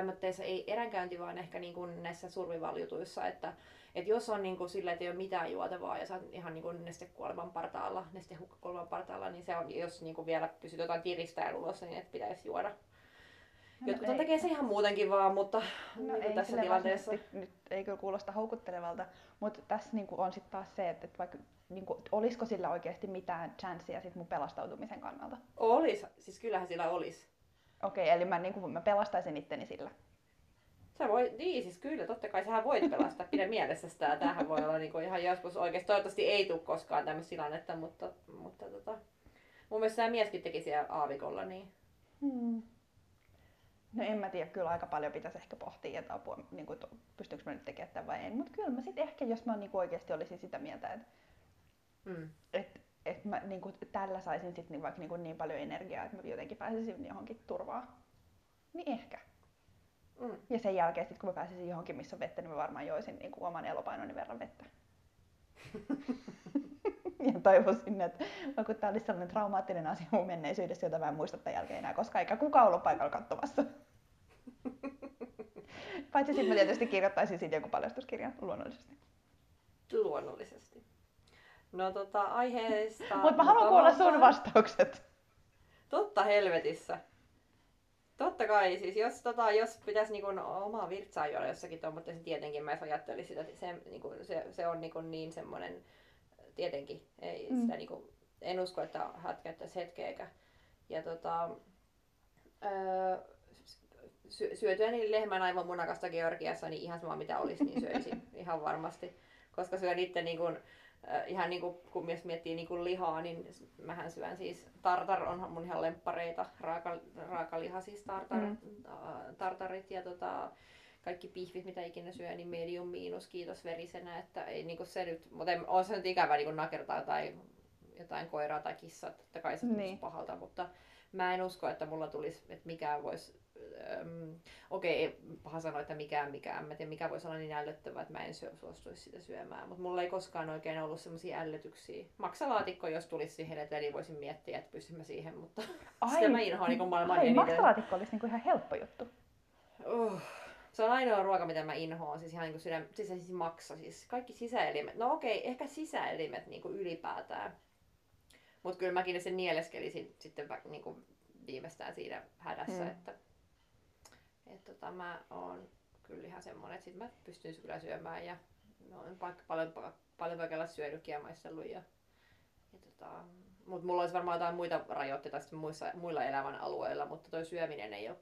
[SPEAKER 2] ei eränkäynti, vaan ehkä niin kun näissä survival-jutuissa, että et jos on niin kuin sillä, että ei ole mitään juotavaa ja sä oot ihan niin kuin nestekuoleman partaalla, nestehukkakuoleman partaalla, niin se on, jos niin kuin vielä pysyt jotain tiristäjän ulos, niin et pitäisi juoda.
[SPEAKER 1] No
[SPEAKER 2] Jotkut
[SPEAKER 1] ei.
[SPEAKER 2] tekee se ihan muutenkin vaan, mutta
[SPEAKER 1] No
[SPEAKER 2] niin kuin
[SPEAKER 1] ei
[SPEAKER 2] tässä tilanteessa.
[SPEAKER 1] nyt ei kyllä kuulosta houkuttelevalta, mutta tässä niinku on sitten taas se, että, että vaikka niinku, olisiko sillä oikeasti mitään chanssia sit mun pelastautumisen kannalta.
[SPEAKER 2] Olis, siis kyllähän sillä olisi.
[SPEAKER 1] Okei, eli mä, niinku, mä pelastaisin itteni sillä.
[SPEAKER 2] Sä voi, niin siis kyllä, totta kai sähän voit pelastaa, [LAUGHS] pidä mielessä sitä. Tämähän voi olla niinku ihan joskus oikeasti. Toivottavasti ei tule koskaan tämmöistä tilannetta, mutta, mutta tota, mun mielestä tämä mieskin teki siellä aavikolla, niin
[SPEAKER 1] Hmm. No en mä tiedä, kyllä aika paljon pitäisi ehkä pohtia, että apua, niin kuin, pystyykö mä nyt tekemään tämän vai en. Mutta kyllä mä sitten ehkä, jos mä niin oikeasti olisin sitä mieltä, että
[SPEAKER 2] mm.
[SPEAKER 1] et, et mä niin kuin, tällä saisin sit niin, vaikka niin, kuin niin paljon energiaa, että mä jotenkin pääsisin johonkin turvaan. Niin ehkä.
[SPEAKER 2] Mm.
[SPEAKER 1] Ja sen jälkeen sit, kun mä pääsisin johonkin, missä on vettä, niin mä varmaan joisin niin kuin oman elopainoni verran vettä. [LAUGHS] ja toivoisin, että vaikka tämä olisi sellainen traumaattinen asia mun menneisyydessä, jota mä en muista tämän jälkeen enää, koska eikä kukaan ollut paikalla katsomassa. [LAUGHS] Paitsi sitten mä tietysti kirjoittaisin siitä joku paljastuskirjan luonnollisesti.
[SPEAKER 2] Luonnollisesti. No tota, aiheesta...
[SPEAKER 1] Mutta mä haluan kuulla sun vastaukset.
[SPEAKER 2] Totta helvetissä. Totta kai, siis jos, tota, jos pitäisi niinku omaa virtsaa juoda jossakin tuommoista, niin tietenkin mä ajattelisin, että se, niinku, se, se on niinku niin semmoinen, tietenkin, ei mm. sitä niinku, en usko, että hätkäyttäisi hetkeäkään. Ja tota, öö, sy- syötyäni lehmän aivan munakasta Georgiassa, niin ihan sama mitä olisi, niin söisin [LAUGHS] ihan varmasti. Koska syön itse niin kuin, äh, ihan niin kuin, kun jos miettii niin kuin lihaa, niin mähän syön siis, tartar onhan mun ihan lemppareita, raaka, raakaliha siis tartar, mm. tartarit ja tota, kaikki pihvit, mitä ikinä syö, niin medium miinus, kiitos verisenä, että ei niinku se nyt, mutta on se nyt ikävä niinku nakertaa tai jotain koiraa tai kissaa, totta kai se niin. pahalta, mutta mä en usko, että mulla tulisi, että mikään voisi ähm, okei, okay, paha sanoa, että mikään mikään. Mä tiedän, mikä voisi olla niin ällöttävää, että mä en syö, suostuisi sitä syömään. Mutta mulla ei koskaan oikein ollut semmoisia ällötyksiä. Maksalaatikko, jos tulisi siihen eteen, niin voisin miettiä, että pystyn mä siihen, mutta [LAUGHS] ai, sitä mä inhoan niin maailman ai,
[SPEAKER 1] maksalaatikko olisi niin kuin ihan helppo juttu.
[SPEAKER 2] Uh, se on ainoa ruoka, mitä mä inhoan, siis ihan niin kuin sydän, siis, siis maksa, siis kaikki sisäelimet. No okei, okay, ehkä sisäelimet niin kuin ylipäätään. Mutta kyllä mäkin sen nieleskelisin sitten niin kuin viimeistään siinä hädässä, mm. että et tota, mä oon kyllä ihan semmonen, että sit mä pystyn kyllä syömään ja oon vaikka paljon, paljon kaikella syönytkin ja maistellut. Ja, ja tota, mut mulla olisi varmaan jotain muita rajoitteita sitten muissa, muilla elämän alueilla, mutta toi syöminen ei ole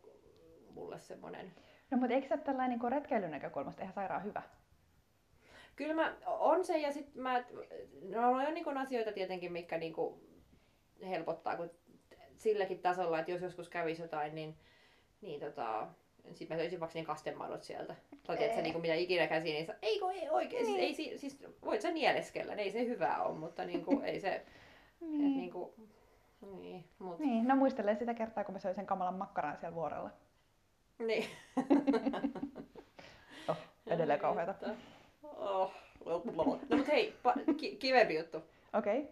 [SPEAKER 2] mulle semmonen.
[SPEAKER 1] No mutta eikö se tällainen niin retkeilyn näkökulmasta ihan sairaan hyvä?
[SPEAKER 2] Kyllä mä, on se ja sitten mä, no on niin asioita tietenkin, mikä niin helpottaa, kun silläkin tasolla, että jos joskus kävisi jotain, niin, niin tota, sitten mä söisin vaikka ne kastemadot sieltä. Tai tiedätkö, niin kuin mitä ikinä käsi, niin ei kun ei oikein. Niin. Siis, ei, siis voit sä nieleskellä, ei se hyvää ole, mutta niin kuin, [LAUGHS] ei se... niin. Et, niin, kuin,
[SPEAKER 1] niin, mut. niin, no muistelen sitä kertaa, kun mä söin sen kamalan makkaran siellä vuorella.
[SPEAKER 2] Niin. [LAUGHS]
[SPEAKER 1] oh, edelleen kauheata.
[SPEAKER 2] Oh. No mutta hei, pa- ki- kivempi juttu.
[SPEAKER 1] Okei. Okay.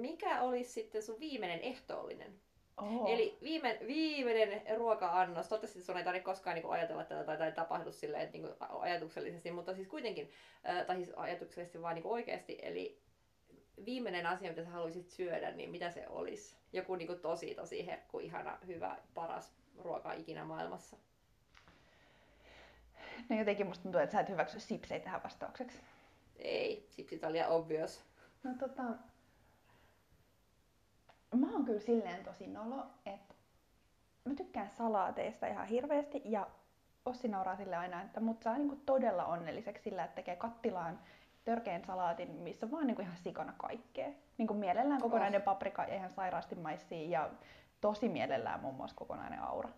[SPEAKER 2] Mikä olisi sitten sun viimeinen ehtoollinen? Oho. Eli viime, viimeinen ruoka-annos, toivottavasti sun ei tarvitse koskaan niin ajatella tätä tai, tai tapahdu silleen, että, niin kuin, ajatuksellisesti, mutta siis kuitenkin, äh, tai siis ajatuksellisesti vaan niin kuin oikeasti, eli viimeinen asia, mitä sä haluaisit syödä, niin mitä se olisi? Joku niin kuin tosi tosi herkku, ihana, hyvä, paras ruoka ikinä maailmassa.
[SPEAKER 1] No jotenkin musta tuntuu, että sä et hyväksy sipsejä tähän vastaukseksi.
[SPEAKER 2] Ei, sipsit oli obvious.
[SPEAKER 1] No tota, mä oon kyllä silleen tosi nolo, että mä tykkään salaateista ihan hirveästi ja Ossi nauraa sille aina, että mut saa niinku todella onnelliseksi sillä, että tekee kattilaan törkeän salaatin, missä on vaan niinku ihan sikana kaikkea. Niinku mielellään kokonainen oh. paprika ja ihan sairaasti maissia ja tosi mielellään muun muassa kokonainen aura.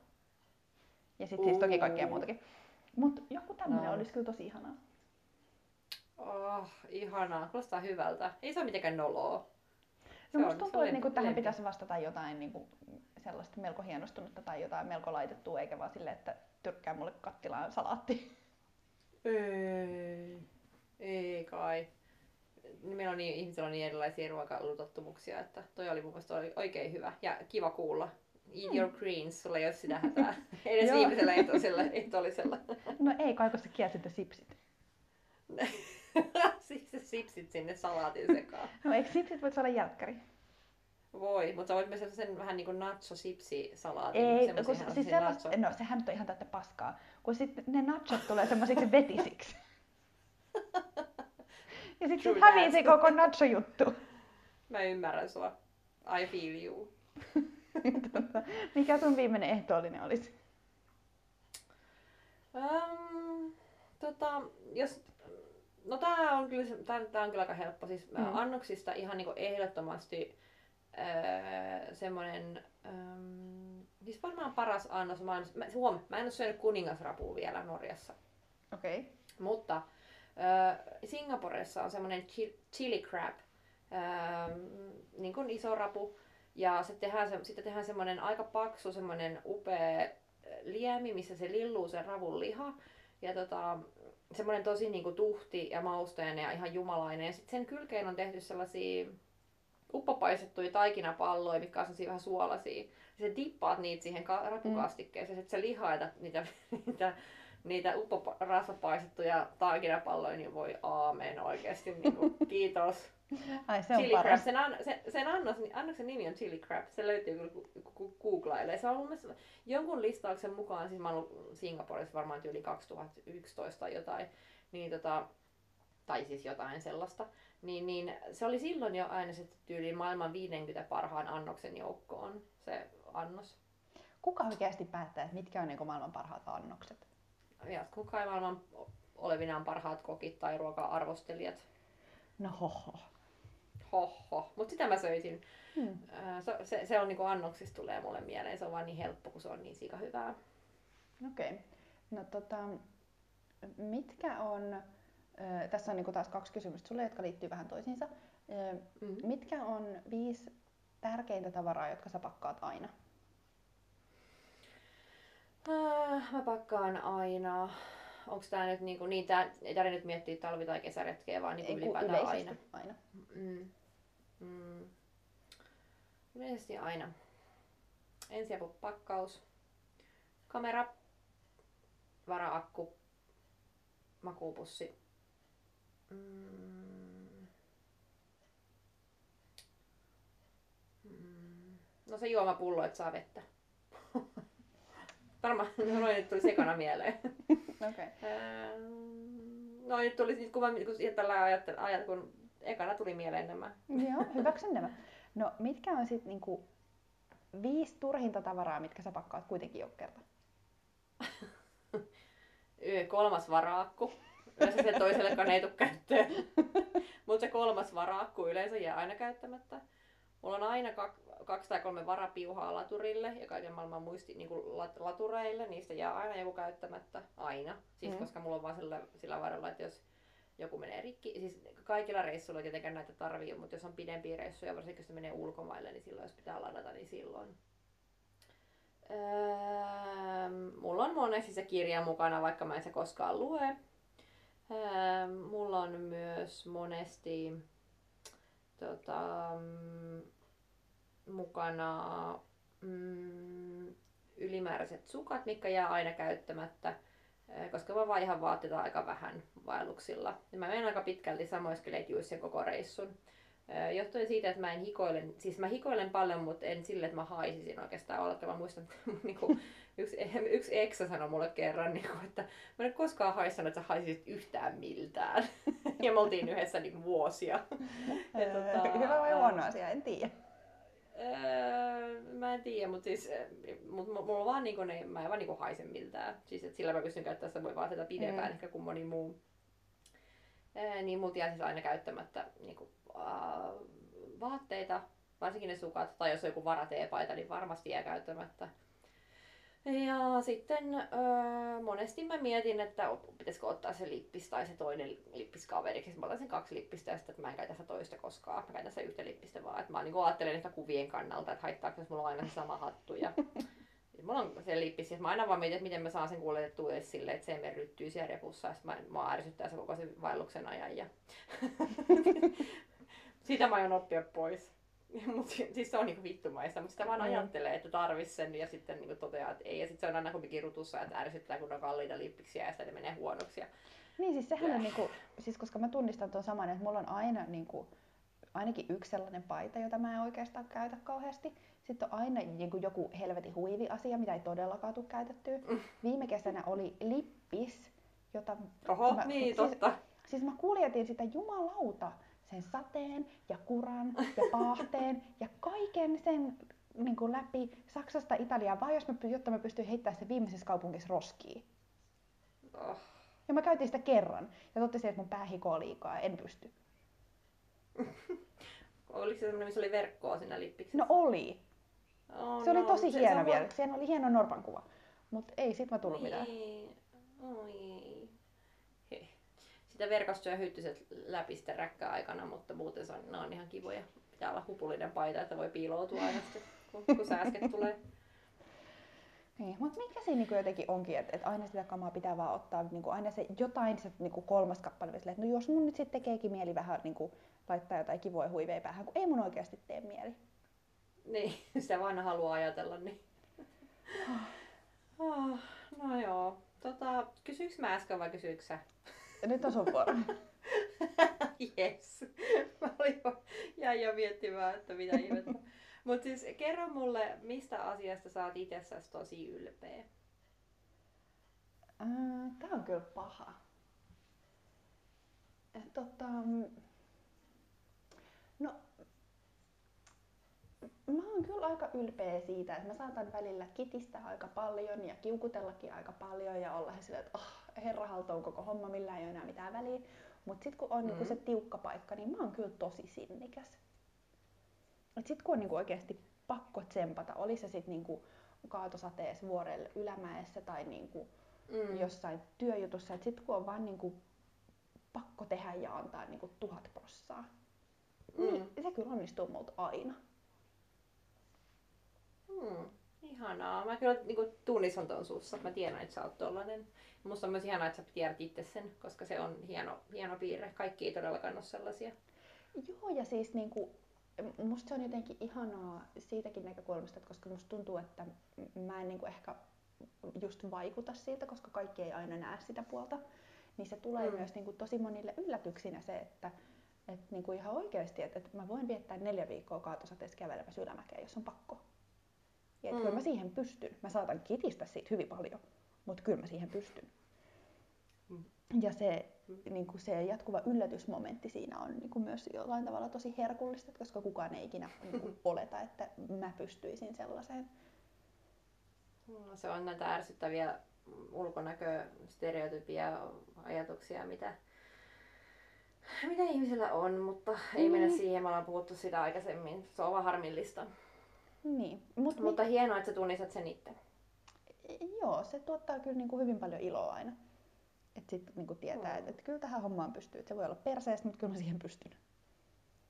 [SPEAKER 1] Ja sitten siis toki kaikkea muutakin. Mut joku tämmönen no. olisi kyllä tosi ihanaa.
[SPEAKER 2] Oh, ihanaa. Kuulostaa hyvältä. Ei se ole mitenkään noloa.
[SPEAKER 1] No musta tuntuu, että niinku tähän pitäisi vastata jotain niinku sellaista melko hienostunutta tai jotain melko laitettua, eikä vaan silleen, että tyrkkää mulle kattilaan salaatti.
[SPEAKER 2] Ei, ei kai. Meillä on niin, ihmisillä on niin erilaisia ruokailutottumuksia, että toi oli mun mielestä oikein hyvä ja kiva kuulla. Eat your greens, sulla ei ole sitä hätää. [LAUGHS] Edes viimeisellä ehtoisella.
[SPEAKER 1] no ei kai, kun sä kielsit sipsit. [LAUGHS]
[SPEAKER 2] Siksi se sipsit sinne salaatin sekaan. [LAUGHS]
[SPEAKER 1] No eikö sipsit voi saada jälkkäri?
[SPEAKER 2] Voi, mutta sä voit myös sen vähän niin kuin nacho sipsi salaatin.
[SPEAKER 1] Ei, kun siis sellais, no sehän nyt on ihan täyttä paskaa. Kun sitten ne nachot tulee semmoisiksi vetisiksi. ja sitten sit hävii se koko nacho-juttu. [LAUGHS]
[SPEAKER 2] Mä ymmärrän sua. I feel you.
[SPEAKER 1] tota, mikä sun viimeinen ehtoollinen olisi?
[SPEAKER 2] Um, tota, jos No tää on kyllä, tää, tää on kyllä aika helppo. Siis mm. annoksista ihan niinku ehdottomasti öö, semmonen, öö, siis varmaan paras annos. En, mä, huom, mä en ole syönyt kuningasrapua vielä Norjassa.
[SPEAKER 1] Okei. Okay.
[SPEAKER 2] Mutta öö, Singaporessa on semmonen chili crab, öö, niin kuin iso rapu. Ja se tehdään, se, sitten tehdään semmonen aika paksu, semmonen upea liemi, missä se lilluu se ravun liha. Ja tota, semmoinen tosi niinku tuhti ja mausteinen ja ihan jumalainen. Ja sitten sen kylkeen on tehty sellaisia uppopaistettuja taikinapalloja, mitkä on vähän suolaisia. Ja sä dippaat niitä siihen rapukastikkeeseen, mm. että sä lihaita niitä, [LAUGHS] niitä niitä upporasvapaistettuja taakinapalloja, niin voi aamen oikeasti. Niin kuin, [LAUGHS] kiitos.
[SPEAKER 1] Ai se on
[SPEAKER 2] Chili crab,
[SPEAKER 1] paras.
[SPEAKER 2] sen, an, sen, sen annos, annoksen nimi on chili crab. Se löytyy kyllä googlailee. Se on mun mielestä jonkun listauksen mukaan, siis mä oon ollut Singaporessa varmaan yli 2011 tai jotain, niin tota, tai siis jotain sellaista, niin, niin se oli silloin jo äänestetty tyyliin maailman 50 parhaan annoksen joukkoon se annos.
[SPEAKER 1] Kuka oikeasti päättää, että mitkä on niin maailman parhaat annokset?
[SPEAKER 2] Ja kuka ei maailman olevinaan parhaat kokit tai ruoka-arvostelijat.
[SPEAKER 1] No hoho.
[SPEAKER 2] Hoho. Mutta sitä mä söisin.
[SPEAKER 1] Hmm.
[SPEAKER 2] Se, se, se on niinku annoksista tulee mulle mieleen. Se on vaan niin helppo, kun se on niin sika hyvää.
[SPEAKER 1] Okei. Okay. No tota, mitkä on, ö, tässä on niinku taas kaksi kysymystä sulle, jotka liittyy vähän toisiinsa. Ö,
[SPEAKER 2] Mm.
[SPEAKER 1] Mitkä on viisi tärkeintä tavaraa, jotka sä pakkaat aina?
[SPEAKER 2] Äh, mä pakkaan aina. Onko tää nyt niinku, niin tää ei tarvitse nyt miettiä talvi- tai kesäretkeä, vaan niinku
[SPEAKER 1] Ei,
[SPEAKER 2] ylipäätään aina.
[SPEAKER 1] aina.
[SPEAKER 2] Mm. Mm. Yleisesti aina. Ensiapupakkaus, kamera, varaakku, makuupussi. Mm. Mm. No se juomapullo, että saa vettä. Varmaan [LAUGHS] noin nyt tuli sekana mieleen. [LAUGHS]
[SPEAKER 1] Okei.
[SPEAKER 2] Ähm, No nyt tuli, nyt kun, mä, kun tällä ajattelin, ajat, kun ekana tuli mieleen nämä.
[SPEAKER 1] Joo, [LAUGHS] hyväksyn nämä. No mitkä on sitten niinku viisi turhinta tavaraa, mitkä sä pakkaat kuitenkin joka kerta?
[SPEAKER 2] Kolmas varaakku. Yleensä se toisellekaan ei tule käyttöön. Mutta se kolmas varaakku yleensä jää aina käyttämättä. Mulla on aina kak- kaksi tai kolme varapiuhaa laturille ja kaiken maailman muisti niin lat- latureille. Niistä jää aina joku käyttämättä. Aina. Siis
[SPEAKER 1] Mm.
[SPEAKER 2] koska mulla on vaan sillä, sillä varalla, että jos joku menee rikki. Siis kaikilla reissuilla tietenkään näitä tarvii, mutta jos on pidempiä reissuja, varsinkin jos se menee ulkomaille, niin silloin jos pitää ladata, niin silloin. Öö, mulla on monesti se kirja mukana, vaikka mä en se koskaan lue. Öö, mulla on myös monesti tota, mm, mukana mm, ylimääräiset sukat, mitkä jää aina käyttämättä, öö, koska mä vaihan vaatteita aika vähän vaelluksilla. Ja mä menen aika pitkälti samoissa ketjuissa koko reissun. Öö, Johtuen siitä, että mä en hikoile, siis mä hikoilen paljon, mutta en sille, että mä haisisin oikeastaan olla. Mä muistan, että niinku, yksi, yksi eksä sanoi mulle kerran, niinku, että mä en koskaan haissannut, että sä haisisit yhtään miltään. [LAUGHS] [LAUGHS] ja me oltiin yhdessä niinku, vuosia. [LAUGHS] Ja, tota,
[SPEAKER 1] Hyvä vai huono asia, en tiedä.
[SPEAKER 2] Öö, mä en tiedä, mutta siis, mut mu- mulla vaan niinku, ne, mä en vaan niinku haise miltään. Siis et sillä mä pystyn käyttämään sitä voi vaatteita pidempään
[SPEAKER 1] Mm.
[SPEAKER 2] ehkä kuin moni muu. Öö, niin multa jää siis aina käyttämättä niinku, äh, vaatteita, varsinkin ne sukat, tai jos on joku varateepaita, niin varmasti jää käyttämättä. Ja sitten öö, monesti mä mietin, että pitäisikö ottaa se lippis tai se toinen lippis kaveriksi. Mä otan sen kaksi lippistä ja sitten, että mä en käytä sitä toista koskaan. Mä käytän sitä yhtä lippistä vaan. Että mä niin ajattelen ehkä kuvien kannalta, että haittaako jos mulla on aina se sama hattu. Ja [LAUGHS] mulla on se lippis ja mä aina vaan mietin, että miten mä saan sen kuljetettua edes silleen, että se ei mene ryttyy siellä repussa. Ja mä, mä ärsyttää se koko sen vaelluksen ajan. Ja... [LAUGHS] [LAUGHS] Sitä mä aion oppia pois. [LAUGHS] Mutta siis se on niinku vittumaista, mutta sitä vaan
[SPEAKER 1] Mm.
[SPEAKER 2] ajattelee, että tarvis sen ja sitten niinku toteaa, että ei. Ja sitten se on aina kumminkin rutussa, että ärsyttää, kun on kalliita lippiksiä ja sitten ne menee huonoksi. Ja...
[SPEAKER 1] Niin siis sehän on niinku, siis koska mä tunnistan tuon saman, että mulla on aina niinku, ainakin yksi sellainen paita, jota mä en oikeastaan käytä kauheasti. Sitten on aina niinku joku helvetin huivi-asia, mitä ei todellakaan tule käytettyä. [LAUGHS] Viime kesänä oli lippis, jota
[SPEAKER 2] Oho,
[SPEAKER 1] mä,
[SPEAKER 2] niin
[SPEAKER 1] siis,
[SPEAKER 2] totta.
[SPEAKER 1] siis mä kuljetin sitä jumalauta sen sateen ja kuran ja paahteen ja kaiken sen niin kuin läpi Saksasta Italiaan, vaan jos mä, jotta mä pystyin heittämään sen viimeisessä kaupungissa roskiin.
[SPEAKER 2] Oh.
[SPEAKER 1] Ja mä käytin sitä kerran ja totesin, että mun pää hikoo liikaa, en pysty. [LAUGHS]
[SPEAKER 2] Oliko se semmoinen, missä oli verkkoa siinä lippiksessä?
[SPEAKER 1] No oli.
[SPEAKER 2] oh,
[SPEAKER 1] Se oli
[SPEAKER 2] no,
[SPEAKER 1] tosi
[SPEAKER 2] se-
[SPEAKER 1] hieno
[SPEAKER 2] se
[SPEAKER 1] vielä. Siinä oli hieno norpan kuva. Mutta ei sit mä tullut mitään.
[SPEAKER 2] Niin. Oi. Sitä verkosta syö hyttyset läpi sitten räkkää aikana, mutta muuten se on, ne on ihan kivoja. Pitää olla hupullinen paita, että voi piiloutua aina sitten, kun, kun sääsket tulee.
[SPEAKER 1] Niin, mutta mikä siinä niinku jotenkin onkin, että et aina sitä kamaa pitää vaan ottaa niinku aina se jotain se niinku kolmas kappale, että no jos mun nyt sitten tekeekin mieli vähän niinku laittaa jotain kivoja huiveja päähän, kun ei mun oikeasti tee mieli.
[SPEAKER 2] Niin, [LAUGHS] sitä vaan haluaa ajatella. Niin. Ah, no joo. Tota, kysyykö mä äsken vai kysyykö sä?
[SPEAKER 1] Nyt on sun vuoro. [LAUGHS]
[SPEAKER 2] yes. Mä olin jo, jäin jo miettimään, että mitä ihmettä. Mutta siis kerro mulle, mistä asiasta sä oot itsessäsi tosi ylpeä?
[SPEAKER 1] Tää on kyllä paha. Tota, no, mä oon kyllä aika ylpeä siitä, että mä saatan välillä kitistä aika paljon ja kiukutellakin aika paljon ja olla silleen, että oh, herra haltoon koko homma, millä ei ole enää mitään väliä. Mutta sitten kun on mm. niinku se tiukka paikka, niin mä oon kyllä tosi sinnikäs. Sitten kun on niinku oikeasti pakko tsempata, oli se sitten niinku kaatosateessa vuorella ylämäessä tai niinku mm. jossain työjutussa, että sitten kun on vaan niinku pakko tehdä ja antaa niinku tuhat prossaa, niin mm. niin se kyllä onnistuu multa aina.
[SPEAKER 2] Hmm. Ihanaa. Mä kyllä niin tunnistan ton sussa. Mä tiedän, että sä oot tollanen. Musta on myös ihanaa, että sä tiedät itse sen, koska se on hieno, hieno piirre. Kaikki ei todellakaan ole sellaisia.
[SPEAKER 1] Joo, ja siis niin kuin, musta se on jotenkin ihanaa siitäkin näkökulmasta, että koska musta tuntuu, että mä en niin kuin ehkä just vaikuta siitä, koska kaikki ei aina näe sitä puolta, niin se tulee mm. myös niin kuin tosi monille yllätyksinä se, että et niin kuin ihan oikeasti, että, että mä voin viettää neljä viikkoa kaatosateessa kävelemässä ylämäkeen, jos on pakko. Ja mm. kyllä mä siihen pystyn. Mä saatan kitistä siitä hyvin paljon, mutta kyllä mä siihen pystyn. Mm. Ja se, mm. niin kuin se jatkuva yllätysmomentti siinä on niin kuin myös jollain tavalla tosi herkullista, koska kukaan ei ikinä niin kuin, oleta, että mä pystyisin sellaiseen.
[SPEAKER 2] No, se on näitä ärsyttäviä ulkonäkö, stereotypia, ajatuksia, mitä, mitä ihmisillä on, mutta ei mm. mennä siihen, me ollaan puhuttu sitä aikaisemmin. Se on vaan harmillista.
[SPEAKER 1] Niin.
[SPEAKER 2] Mut Mutta mi- hienoa, että sä tunnistat sen itse.
[SPEAKER 1] Joo, se tuottaa kyllä niin kuin hyvin paljon iloa aina. Että sitten niin tietää, mm. että, että kyllä tähän hommaan pystyy. se voi olla perseestä, mutta kyllä mä siihen pystyn.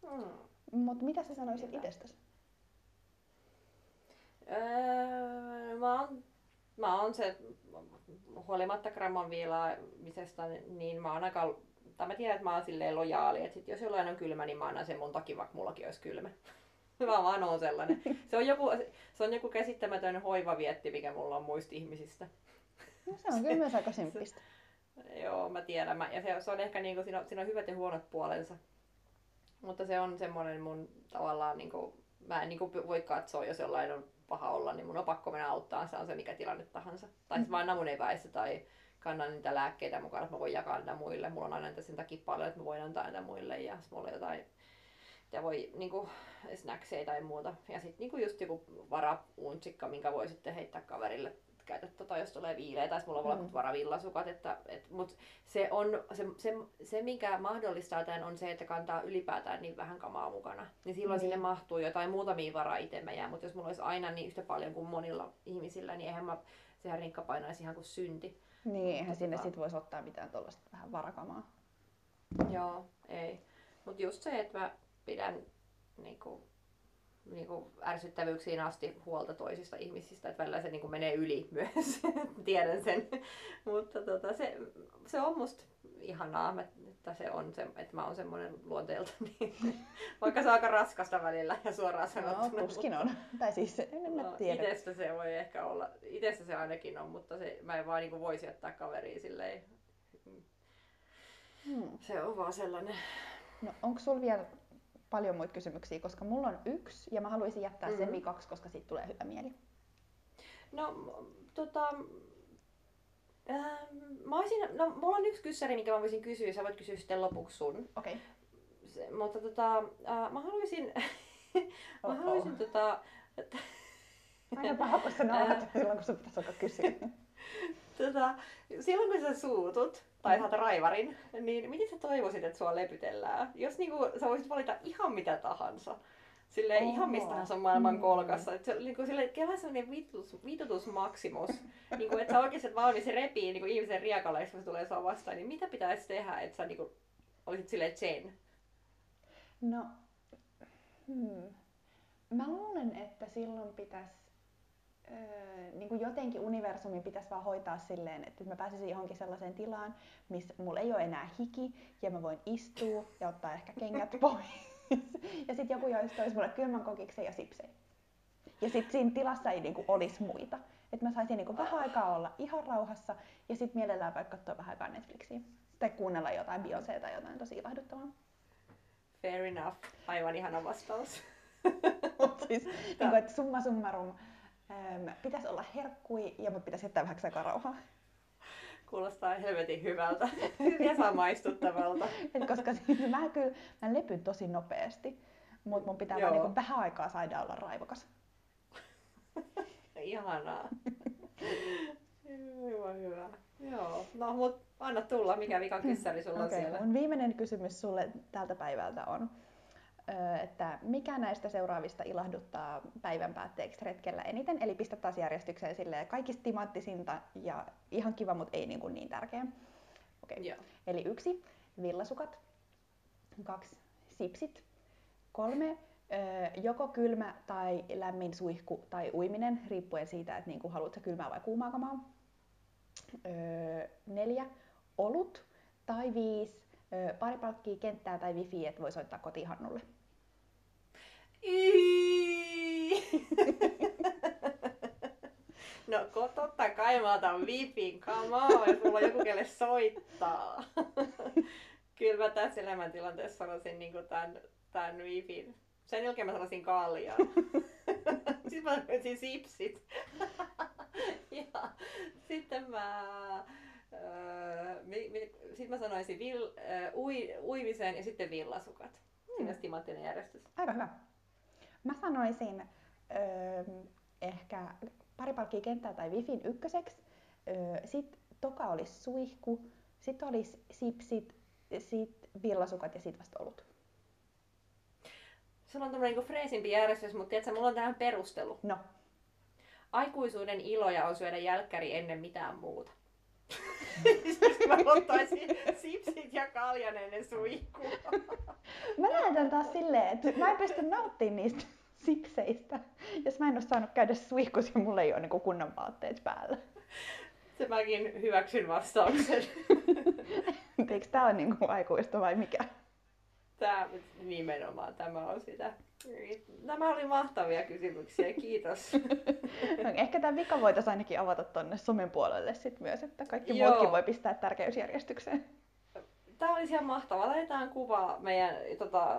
[SPEAKER 1] Mm. Mutta mitä sä sanoisit itsestäsi?
[SPEAKER 2] Öö, mä oon, mä oon se, huolimatta gramman viilaamisesta, niin mä oon aika, tai mä tiedän, että mä oon silleen lojaali, että sit jos jollain on kylmä, niin mä annan sen mun takia, vaikka mullakin olisi kylmä. Mä vaan oon sellainen. Se on joku, se on joku käsittämätön hoivavietti, mikä mulla on muista ihmisistä.
[SPEAKER 1] No, se on kyllä myös aika simppistä. [LAUGHS]
[SPEAKER 2] Joo, mä tiedän. Mä, ja se, se on ehkä niinku, siinä, on, siinä on hyvät ja huonot puolensa. Mutta se on semmoinen mun tavallaan, niinku, mä en niinku voi katsoa, jos jollain on paha olla, niin mun on pakko mennä auttaa, se on se mikä tilanne tahansa. Tai sitten mä annan mun eväistä tai kannan niitä lääkkeitä mukaan, että mä voin jakaa niitä muille. Mulla on aina niitä sen takia paljon, että mä voin antaa niitä muille ja mulla on jotain ja voi niinku, snackseja tai muuta. Ja sitten niinku just joku varapuntsikka, minkä voi sitten heittää kaverille käytä tota, jos tulee viileä, tai mulla on mm. varavillasukat, että, et, mut se, on, se, se, se, mikä mahdollistaa tämän on se, että kantaa ylipäätään niin vähän kamaa mukana. Niin silloin mm. sinne mahtuu jotain muutamia varaitemejä, mutta jos mulla olisi aina niin yhtä paljon kuin monilla ihmisillä, niin eihän mä, sehän rinkka painaisi ihan kuin synti.
[SPEAKER 1] Niin, eihän sinne tota... sit voisi ottaa mitään tuollaista vähän varakamaa.
[SPEAKER 2] Joo, ei. Mutta just se, että mä pidän niin kuin, niin kuin ärsyttävyyksiin asti huolta toisista ihmisistä, että välillä se niin kuin menee yli [LAUGHS] myös, tiedän sen. Mutta tota, se, se on musta ihanaa, että se on se, että mä oon semmoinen luonteelta, niin, [LAUGHS] vaikka se on aika raskasta välillä ja suoraan sanottuna.
[SPEAKER 1] No, tuskin on. Tai siis en
[SPEAKER 2] no, tiedä. Itestä se voi ehkä olla, itestä se ainakin on, mutta se, mä en vaan niin kuin voisi jättää kaveriin silleen. Hmm. Se on vaan sellainen.
[SPEAKER 1] No onko sulla vielä paljon muita kysymyksiä, koska mulla on yksi ja mä haluaisin jättää mm-hmm. sen vikaksi, koska siitä tulee hyvä mieli.
[SPEAKER 2] No, tota, äh, mä olisin, no, mulla on yksi kyssäri, mikä mä voisin kysyä, sä voit kysyä sitten lopuksi sun.
[SPEAKER 1] Okei.
[SPEAKER 2] Okay. Mutta tota, äh, mä haluaisin, [LAUGHS] mä haluaisin tota,
[SPEAKER 1] Aina paha, kun sä naurat silloin, kun sun pitäisi alkaa kysyä. [LAUGHS]
[SPEAKER 2] tota, silloin kun sä suutut, tai saat raivarin, niin miten sä toivoisit, että sua lepytellään? Jos niinku, sä voisit valita ihan mitä tahansa, sille ihan mistä tahansa maailman mm. kolkassa. Et se, niinku, sille, kela sellainen vitutus, vitutus maksimus, [LAUGHS] niinku, että sä oikeasti valmis repii niinku, ihmisen riekalle, kun se tulee sua vastaan, niin mitä pitäisi tehdä, että sä niinku, olisit silleen Jen?
[SPEAKER 1] No, hmm. mä luulen, että silloin pitäisi öö, niin kuin jotenkin universumi pitäisi vaan hoitaa silleen, että mä pääsisin johonkin sellaiseen tilaan, missä mulla ei ole enää hiki ja mä voin istua ja ottaa ehkä kengät [LAUGHS] pois. ja sitten joku joista olisi mulle kylmän kokiksen ja sipsei. Ja sitten siinä tilassa ei niinku olisi muita. Että mä saisin niinku vähän aikaa olla ihan rauhassa ja sitten mielellään vaikka katsoa vähän aikaa Netflixiä. Tai kuunnella jotain Beyoncé tai jotain tosi ilahduttavaa.
[SPEAKER 2] Fair enough. Aivan ihana vastaus. [LAUGHS]
[SPEAKER 1] Mut siis, niinku, että summa summarum, ähm, pitäisi olla herkkui ja mut pitäisi jättää vähän aikaa rauhaa.
[SPEAKER 2] Kuulostaa helvetin hyvältä ja samaistuttavalta. [LAUGHS]
[SPEAKER 1] Et koska siis mä kyllä, mä lepyn tosi nopeasti, mutta mun pitää vaan niinku vähän aikaa saada olla raivokas. [LAUGHS]
[SPEAKER 2] Ihanaa. Hyvä, hyvä. Joo, no mut anna tulla, mikä vikan kyssäri sulla on
[SPEAKER 1] Okei,
[SPEAKER 2] siellä.
[SPEAKER 1] mun viimeinen kysymys sulle tältä päivältä on, että mikä näistä seuraavista ilahduttaa päivän päätteeksi retkellä eniten? Eli pistä taas järjestykseen silleen kaikista timanttisinta ja ihan kiva, mutta ei niin, kuin niin tärkeä. Okei.
[SPEAKER 2] Joo.
[SPEAKER 1] Eli yksi, villasukat. Kaksi, sipsit. Kolme, joko kylmä tai lämmin suihku tai uiminen, riippuen siitä, että niinku, haluatko kylmää vai kuumaa kamaa. Neljä, olut. Tai viisi, pari palkkia kenttää tai wifi, että voi soittaa kotihannulle.
[SPEAKER 2] No ko, totta kai mä otan vipin, come on, jos mulla on joku kelle soittaa. Kyllä mä tässä elämäntilanteessa sanoisin niin tämän, tämän vipin. Sen jälkeen mä sanoisin kaljaa. sitten mä sanoisin sipsit. ja sitten mä... Öö, sitten mä sanoisin vil, öö, ui, uimisen ja sitten villasukat. Siinä olisi timanttinen järjestys.
[SPEAKER 1] Aika hyvä. Mä sanoisin öö, ehkä pari palkkia kenttää tai wifin ykköseksi. Öö, sitten toka olisi suihku, sitten olisi sipsit, sitten villasukat ja sitten vasta olut.
[SPEAKER 2] Sulla on tämmöinen niin freesimpi järjestys, mutta tiedätkö, mulla on tähän perustelu.
[SPEAKER 1] No,
[SPEAKER 2] Aikuisuuden iloja on syödä jälkkäri ennen mitään muuta. Siksi mä ottaisin sipsit ja kaljan ennen suihkua.
[SPEAKER 1] Mä lähetän taas silleen, että mä en pysty nauttimaan niistä sipseistä, jos mä en ole saanut käydä suihkus ja mulla ei ole niin kunnon vaatteet päällä.
[SPEAKER 2] Se mäkin hyväksyn vastauksen.
[SPEAKER 1] Eikö tää ole niin aikuista vai mikä?
[SPEAKER 2] Tämä nimenomaan, tämä on sitä. Nämä oli mahtavia kysymyksiä, kiitos. [LAUGHS]
[SPEAKER 1] No, ehkä tämä vika voitaisiin ainakin avata tonne somen puolelle sit myös, että kaikki
[SPEAKER 2] Joo.
[SPEAKER 1] muutkin voi pistää tärkeysjärjestykseen.
[SPEAKER 2] Tämä olisi ihan mahtavaa. Laitetaan kuva meidän tota,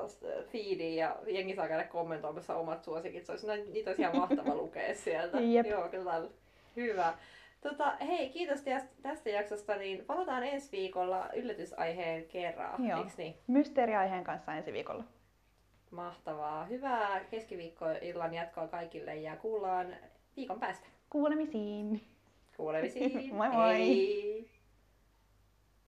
[SPEAKER 2] feediin ja jengi saa käydä kommentoimassa omat suosikit. Se olisi, niitä olisi ihan mahtava lukea sieltä. [LAUGHS]
[SPEAKER 1] Jep.
[SPEAKER 2] Joo, kyllä. Hyvä. Tota, hei, kiitos tästä- jaksosta. Niin palataan ensi viikolla yllätysaiheen kerran.
[SPEAKER 1] Joo.
[SPEAKER 2] Eiks niin?
[SPEAKER 1] Mysteeriaiheen kanssa ensi viikolla.
[SPEAKER 2] Mahtavaa. Hyvää keskiviikkoillan jatkoa kaikille ja kuullaan viikon päästä.
[SPEAKER 1] Kuulemisiin!
[SPEAKER 2] Kuulemisiin. [LAUGHS]
[SPEAKER 1] Moi moi.
[SPEAKER 2] Hei.